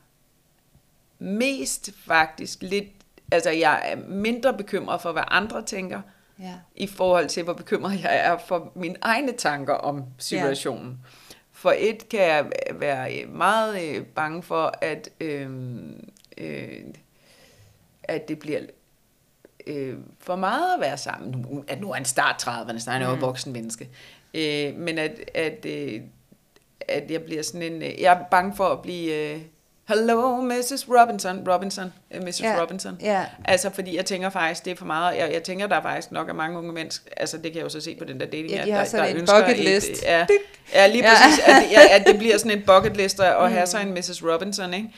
mest faktisk lidt, altså jeg er mindre bekymret for, hvad andre tænker, ja. i forhold til, hvor bekymret jeg er for mine egne tanker om situationen. Ja. For et kan jeg være meget øh, bange for, at, øh, øh, at det bliver øh, for meget at være sammen. Nu, at nu er en start 30'erne, så er han jo mm. voksen menneske. Øh, men at, at, øh, at jeg bliver sådan en... Øh, jeg er bange for at blive... Øh, Hello, Mrs. Robinson. Robinson. Uh, Mrs. Yeah. Robinson. Yeah. Altså, fordi jeg tænker faktisk, det er for meget. Jeg, jeg tænker, der er faktisk nok af mange unge mennesker, altså det kan jeg jo så se på den der dating, ja, de har der, sådan der en bucket list. Et, ja, ja, lige præcis. Ja. At, ja, at det bliver sådan en bucket list at mm. have sig en Mrs. Robinson, ikke?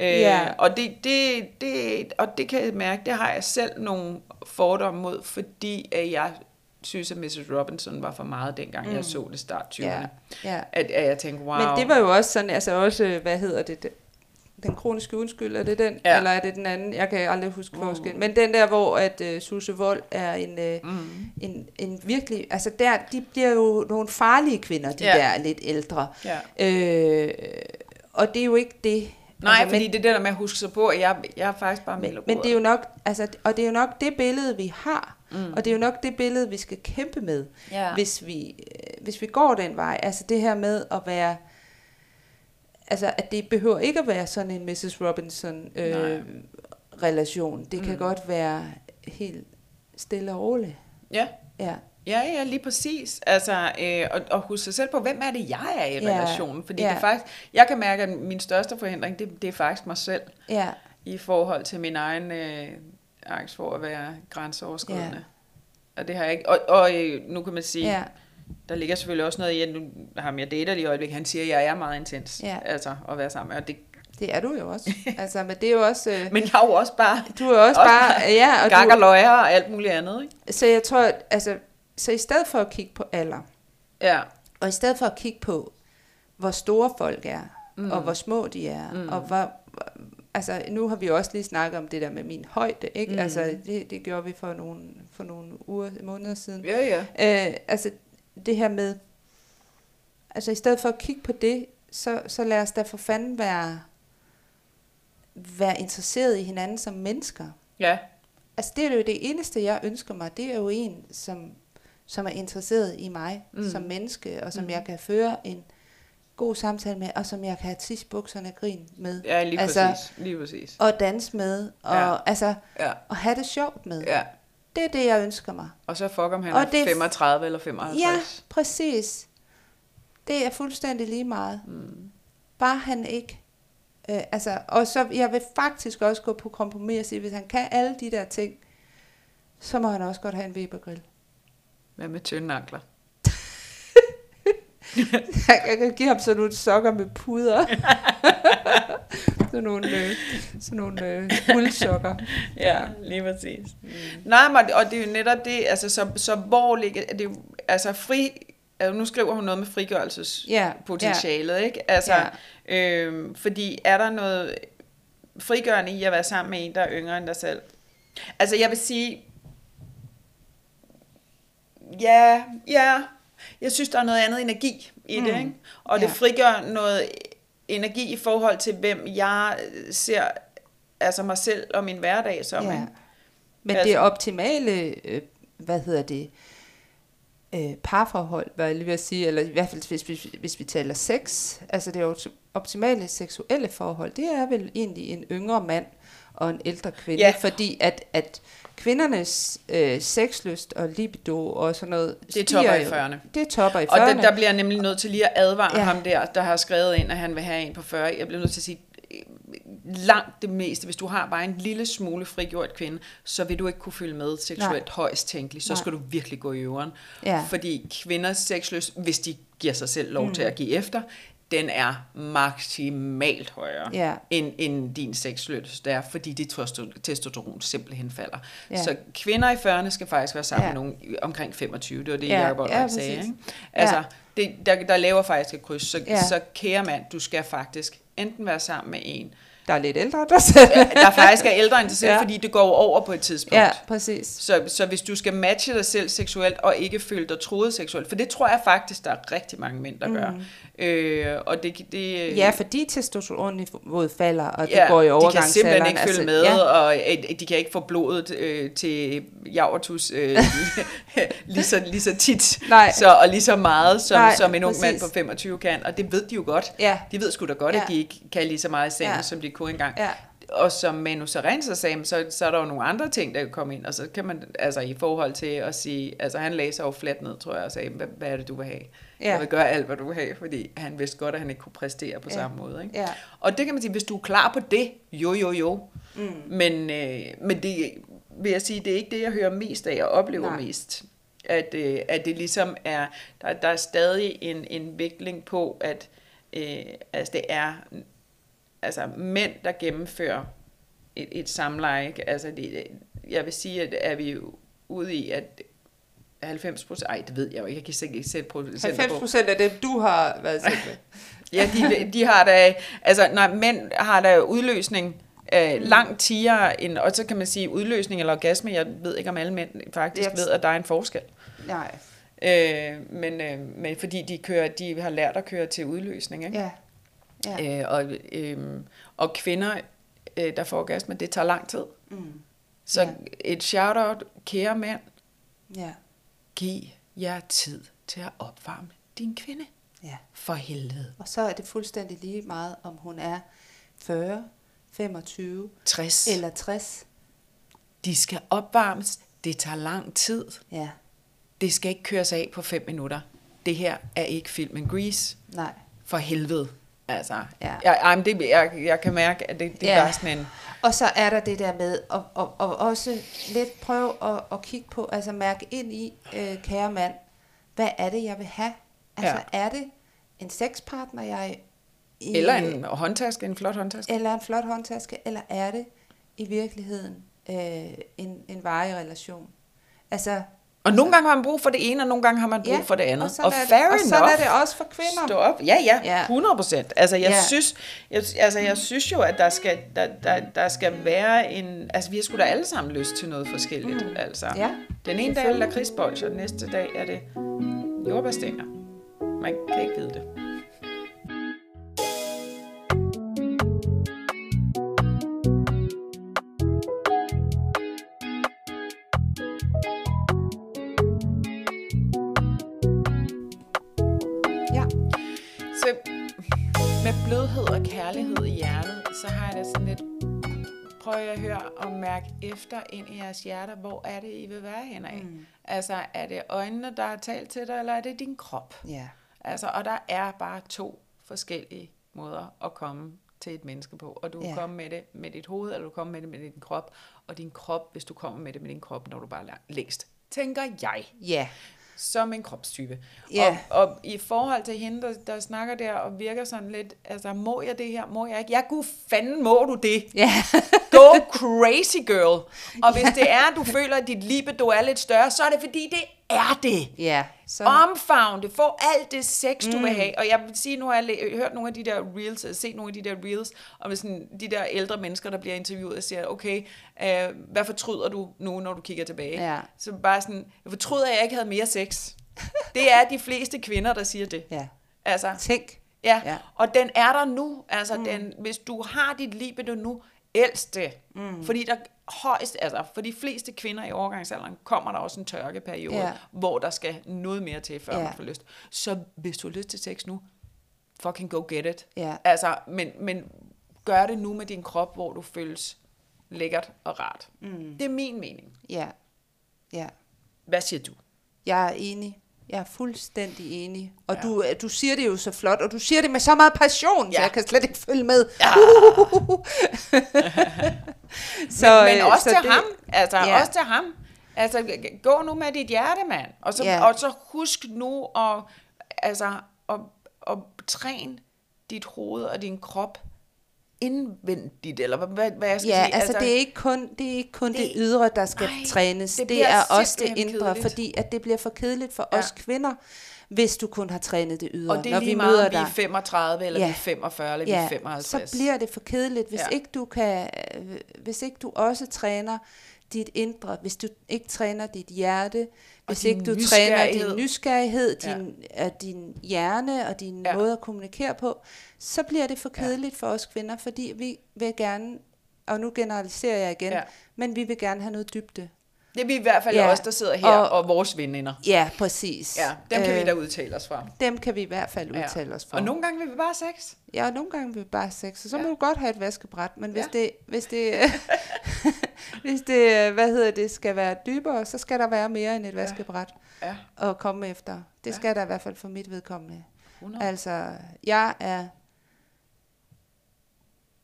Øh, og, det, det, det, og det kan jeg mærke, det har jeg selv nogle fordomme mod, fordi at jeg synes, at Mrs. Robinson var for meget, dengang mm. jeg så det start 20'erne. Yeah. Yeah. At, at jeg tænkte, wow. Men det var jo også sådan, altså også, hvad hedder det, den kroniske undskyld, er det den? Ja. Eller er det den anden? Jeg kan aldrig huske Mm. forskel. Men den der, hvor at uh, Susse Vold er en, uh, Mm. en, en virkelig... Altså der, de bliver jo nogle farlige kvinder, de Ja. der lidt ældre. Ja. Øh, og det er jo ikke det. Nej, altså, fordi det er det der med at huske sig på, at jeg, jeg er faktisk bare men, med men det er jo nok, altså, og det er jo nok det billede, vi har. Mm. Og det er jo nok det billede, vi skal kæmpe med, ja. hvis, vi, øh, hvis vi går den vej. Altså det her med at være... Altså, at det behøver ikke at være sådan en Mrs. Robinson øh, relation. Det kan Mm. godt være helt stille og roligt. ja. Ja. Ja, ja, lige præcis. Altså, øh, og, og huske sig selv på, hvem er det, jeg er i Ja, relationen? Fordi ja. det faktisk, jeg kan mærke, at min største forhindring, det, det er faktisk mig selv, Ja. i forhold til min egen øh, angst for at være grænseoverskridende. Ja. Og det har jeg ikke. Og, og øh, nu kan man sige, Ja. der ligger selvfølgelig også noget i, at nu ham jeg dater lige i øjeblikket, han siger, at jeg er meget intens. Ja. Altså, at være sammen med. Og det, Det er du jo også. altså, men det er jo også... Øh, men jeg er jo også bare du er også, også bare... Ja, og gak og du, løjer og alt muligt andet. Ikke? så jeg tror, at, altså, så i stedet for at kigge på alder, Ja. og i stedet for at kigge på, hvor store folk er, Mm. og hvor små de er, Mm. og hvor, altså nu har vi også lige snakket om det der med min højde, ikke? Mm. Altså det, det gjorde vi for nogle, for nogle uger, måneder siden. Ja, ja. Øh, altså det her med, altså i stedet for at kigge på det, så, så lad os da for fanden være, være interesseret i hinanden som mennesker. Ja. Altså det er jo det eneste, jeg ønsker mig, det er jo en, som, som er interesseret i mig Mm. som menneske, og som Mm. jeg kan føre en god samtale med, og som jeg kan have tis bukserne og grin med, Ja, lige Altså- præcis. Lige præcis. og danse med, og Ja. altså, Ja. og have det sjovt med. ja. Det er det, jeg ønsker mig. Og så fuck om han Og er det er f- 35 eller 55. Ja, præcis. Det er fuldstændig lige meget. Mm. Bare han ikke. Øh, altså, og så jeg vil faktisk også gå på kompromis og sige, hvis han kan alle de der ting, så må han også godt have en Weber-grill. Hvad med tynde ankler? Jeg kan give ham sådan nogle sokker med puder. sådan nogle, øh, sådan nogle øh, guldsokker. Ja, lige præcis. Mm. Nej, men, og det er jo netop det, altså, så, så hvor ligger, det er jo, altså fri, altså, nu skriver hun noget med frigørelsespotentialet, Ja, ikke? Altså, øhm, fordi er der noget frigørende i at være sammen med en, der er yngre end dig selv? Altså, jeg vil sige, ja, ja, jeg synes, der er noget andet energi i det, Mm. ikke? Og det Ja. frigør noget energi i forhold til, hvem jeg ser, altså mig selv og min hverdag som, ja. ikke? Men Altså- det optimale, øh, hvad hedder det, øh, parforhold, hvad jeg lige vil sige, eller i hvert fald hvis, hvis, hvis vi taler sex, altså det opti- optimale seksuelle forhold, det er vel egentlig en yngre mand og en ældre kvinde, Ja. fordi at, at kvindernes øh, sexlyst og libido og sådan noget Det topper i jo. 40'erne. Det topper i 40'erne. Og der, der bliver jeg nemlig nødt til lige at advare ja. Ja. ham der, der har skrevet ind, at han vil have en på 40. Jeg bliver nødt til at sige, øh, langt det meste, hvis du har bare en lille smule frigjort kvinde, så vil du ikke kunne følge med seksuelt Nej. højst tænkeligt. Så Nej. skal du virkelig gå i øveren. Ja. Fordi kvinders sexlyst, hvis de giver sig selv lov mm. til at give efter, den er maksimalt højere Ja. end, end din sexlyst er, fordi dit testo- testosteron simpelthen falder. Ja. Så kvinder i 40'erne skal faktisk være sammen Ja. med nogen omkring 25. Det var det, Ja, Jacob ja, sagde. Ikke? Altså, Ja. det, der, der laver faktisk et kryds. Så, Ja. så kære mand, du skal faktisk enten være sammen med en, Der er lidt ældre dig selv. der faktisk er ældre end dig selv, ja. Fordi det går over på et tidspunkt. ja, præcis. Så, så hvis du skal matche dig selv seksuelt, og ikke føle dig troet seksuelt, for det tror jeg faktisk, der er rigtig mange mænd, der mm. gør. Øh, og det, det, Ja, fordi testosteronniveauet falder, og det ja, går i de kan overgangsalderen. simpelthen ikke følge med, ja, og øh, de kan ikke få blodet øh, til javertus øh, lige, så, lige så tit, Nej. så, og lige så meget, som, Nej, som en ung mand præcis. på 25 kan, og det ved de jo godt. Ja. De ved sgu da godt, Ja. at de ikke kan lige så meget i sengen, Ja. som de kunne engang. Ja. Og som Manu Sarenza sagde, så, så er der jo nogle andre ting, der kan komme ind, og så kan man, altså i forhold til at sige, altså han sig jo fladt ned, tror jeg, og sagde, hvad, hvad er det, du vil have? Ja. Jeg vil gøre alt, hvad du vil have, fordi han vidste godt, at han ikke kunne præstere på Ja. samme måde. Ikke? Ja. Og det kan man sige, hvis du er klar på det, jo, jo, jo. Mm. Men, øh, men det vil jeg sige, det er ikke det, jeg hører mest af og oplever Nej. mest. At, øh, at det ligesom er, der, der er stadig en, en vikling på, at øh, altså det er altså mænd, der gennemfører et, et samleje. ikke? Altså det, jeg vil sige, at er vi jo ude i, at 90 procent, ej det ved jeg jo ikke, jeg kan ikke sætte procenter 90 på. procent af dem, du har været selv med. Ja, de, de har da, altså, nej, mænd har da udløsning øh, langt tiere, end, og så kan man sige udløsning eller orgasme, jeg ved ikke om alle mænd faktisk Jeg- ved, at der er en forskel. Nej. Øh, men, øh, men fordi de, kører, de har lært at køre til udløsning, ikke? Ja. Ja. Øh, og, øh, og kvinder, øh, der får orgasme, det tager lang tid. Mm. Så Ja. et shout-out, kære mænd, Ja. giv jer tid til at opvarme din kvinde. Ja. For helvede. Og så er det fuldstændig lige meget, om hun er 40, 25 60. eller 60. De skal opvarmes. Det tager lang tid. Ja. Det skal ikke køres af på 5 minutter. Det her er ikke filmen Grease. Nej. For helvede. Altså, Ja. jeg, ej, men det, jeg, jeg kan mærke, at det, det Ja. er sådan en... Og så er der det der med at, at, at også lidt prøve at, at kigge på, altså mærke ind i, øh, kære mand, hvad er det, jeg vil have? Altså Ja. er det en sexpartner, jeg... I, Eller en håndtaske, en flot håndtaske. eller en flot håndtaske, eller er det i virkeligheden øh, en, en varig relation? Altså, Og nogle gange har man brug for det ene, og nogle gange har man brug ja, for det andet. Og, sådan og fair det, og sådan enough. er det også for kvinder. Stå op. Ja, ja, Ja. 100 procent. Altså, jeg, Ja. synes, jeg, altså, jeg synes jo, at der skal, der, der, der skal være en... Altså, vi har sgu da alle sammen lyst til noget forskelligt. Mm. Altså, Ja, den ene dag er det lakridsbolsjer, den næste dag er det jordbærstænger. Man kan ikke vide det. Prøv at høre og mærke efter ind i jeres hjerter, hvor er det, I vil være henad? Mm. Altså, er det øjnene, der har talt til dig, eller er det din krop? Ja. Altså, og der er bare to forskellige måder at komme til et menneske på. Og du kan Ja. komme med det med dit hoved, eller du kan komme med det med din krop. Og din krop, hvis du kommer med det med din krop, når du bare er længst, tænker jeg Ja. Som en kropstype. Ja. Og, og i forhold til hende, der, der snakker der og virker sådan lidt, altså, må jeg det her, må jeg ikke? Ja, gud fanden må du det. Ja. Go crazy girl. Og hvis det er, du føler, at dit libido er lidt større, så er det fordi, det er det. Ja. Så, Omfavn det. Få alt det sex, du mm. vil have. Og jeg vil sige, nu har jeg hørt nogle af de der reels, øh, set nogle af de der reels, om sådan, de der ældre mennesker, der bliver interviewet og siger, okay, øh, hvad fortryder du nu, når du kigger tilbage? Ja. Så bare sådan, jeg fortryder, at jeg ikke havde mere sex. Det er de fleste kvinder, der siger det. ja. Altså, Tænk. ja. Ja. ja. Og den er der nu. Altså, mm. den, hvis du har dit libido nu, elsk det. Mm. Fordi der højst, altså for de fleste kvinder i overgangsalderen, kommer der også en tørkeperiode, Ja. hvor der skal noget mere til, før ja. man får lyst. Så hvis du har lyst til sex nu, fucking go get it. Ja. Altså, men, men gør det nu med din krop, hvor du føles lækkert og rart. Mm. Det er min mening. Ja. Ja. Hvad siger du? Jeg er enig. Jeg er fuldstændig enig. Og Ja. du, du siger det jo så flot, og du siger det med så meget passion, ja. så jeg kan slet ikke følge med. Ja. så, men, men øh, også så til det- ham. Altså, Ja. også til ham. Altså, gå nu med dit hjerte, mand. Og så, Ja. ja. og så husk nu at, altså, at, at træne dit hoved og din krop indvendigt, eller hvad, hvad, jeg skal Ja, sige. altså det er ikke kun det, er ikke kun det, det- ydre, der skal nej, trænes. Det, det er også det indre, kedeligt. fordi at det bliver for kedeligt for Ja. os kvinder, hvis du kun har trænet det ydre. og det er Når lige vi meget, møder om vi er dig. 35, eller Ja. vi er 45, eller vi ja, er 55. så bliver det for kedeligt, hvis Ja. ikke du kan, øh, hvis ikke du også træner dit indre, hvis du ikke træner dit hjerte, hvis ikke du træner din nysgerrighed. din, ja. din hjerne og din. Ja. måde at kommunikere på, så bliver det for kedeligt ja. for os kvinder, fordi vi vil gerne, og nu generaliserer jeg igen, ja. Ja. men vi vil gerne have noget dybde. Det er vi i hvert fald Ja. ja. os, der sidder her, Og- og, vores veninder. Ja, præcis. Ja, dem kan Øh, vi da udtale os fra. Dem kan vi i hvert fald udtale ja. os for. Og nogle gange vil vi bare sex. Ja, og nogle gange vil vi bare sex, og så ja. Ja. må du godt have et vaskebræt, men hvis Ja. det, hvis det, hvis det, hvad hedder det, skal være dybere, så skal der være mere end et vaskebræt Ja, at komme efter. Det Ja. skal der i hvert fald for mit vedkommende. 100. Altså, jeg er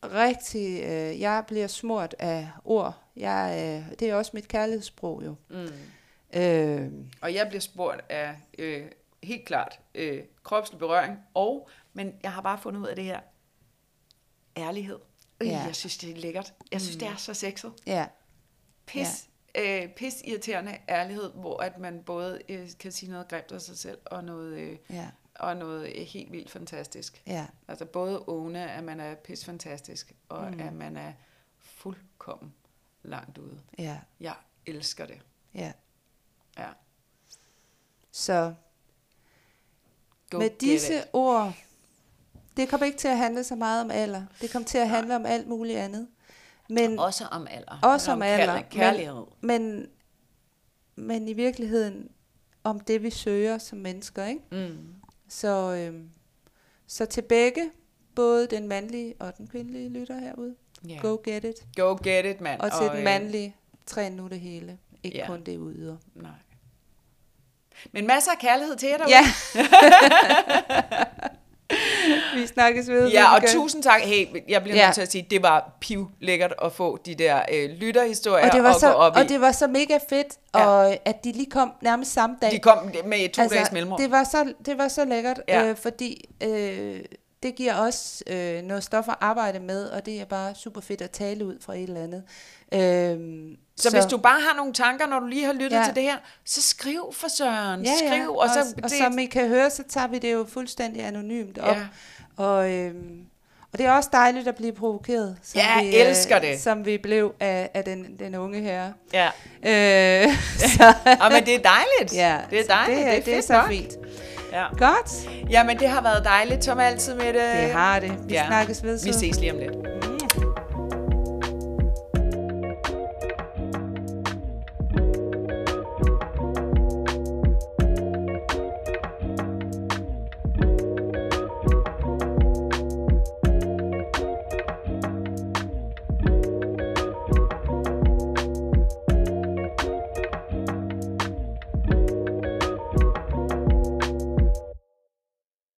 rigtig, øh, jeg bliver smurt af ord. Jeg, øh, det er også mit kærlighedssprog jo. Mm. Øh, Og jeg bliver spurgt af øh, helt klart øh, kropslig berøring, og, men jeg har bare fundet ud af det her, ærlighed. Øh, Ja. Jeg synes, det er lækkert. Jeg synes, mm. det er så sexet. ja, Pis, ja. øh, pis irriterende ærlighed, hvor at man både øh, kan sige noget grimt af sig selv, og noget, øh, ja, og noget helt vildt fantastisk. Ja. Altså både åne, at man er pis fantastisk, og mm. at man er fuldkommen langt ude. Ja. Jeg elsker det. Ja. Ja. Så Go med disse it. ord, det kommer ikke til at handle så meget om alder. Det kommer til at handle om alt muligt andet. Men Også om alder. Også om kærl- alder, Kærlighed. men, men i virkeligheden om det, vi søger som mennesker. Ikke? Mm. Så, øhm, så til begge, både den mandlige og den kvindelige lytter herude, Yeah. go get it. Go get it, mand. Og til den øh, mandlige, træn nu det hele. Ikke Ja. kun det ude. Nej. Men masser af kærlighed til jer derude. Ja. vi snakkes ved. Ja, og tusind tak. Hey, jeg bliver Ja. nødt til at sige, det var piv lækkert at få de der øh, lytterhistorier og det var og så, gå op i. og det var så mega fedt, Ja. og at de lige kom nærmest samme dag. De kom med to altså, dages mellemrum. Det var så, det var så lækkert, ja. øh, fordi øh, det giver os øh, noget stof at arbejde med, og det er bare super fedt at tale ud fra et eller andet. Øh, så, så hvis du bare har nogle tanker, når du lige har lyttet ja. Til det her, så skriv for søren. ja, ja. Skriv, og, så... og, og som I kan høre, så tager vi det jo fuldstændig anonymt op. Ja. Og, øhm, og det er også dejligt at blive provokeret. Som Ja, vi, elsker det. Som vi blev af, af den, den unge her. ja. Øh, så, ja, men det er dejligt. ja, det er dejligt. Det, det, er det er fedt så nok. fint. Ja. Godt, Jamen, det har været dejligt, som altid med det. det har det. Vi ja. snakkes ved. Vi så. ses lige om lidt.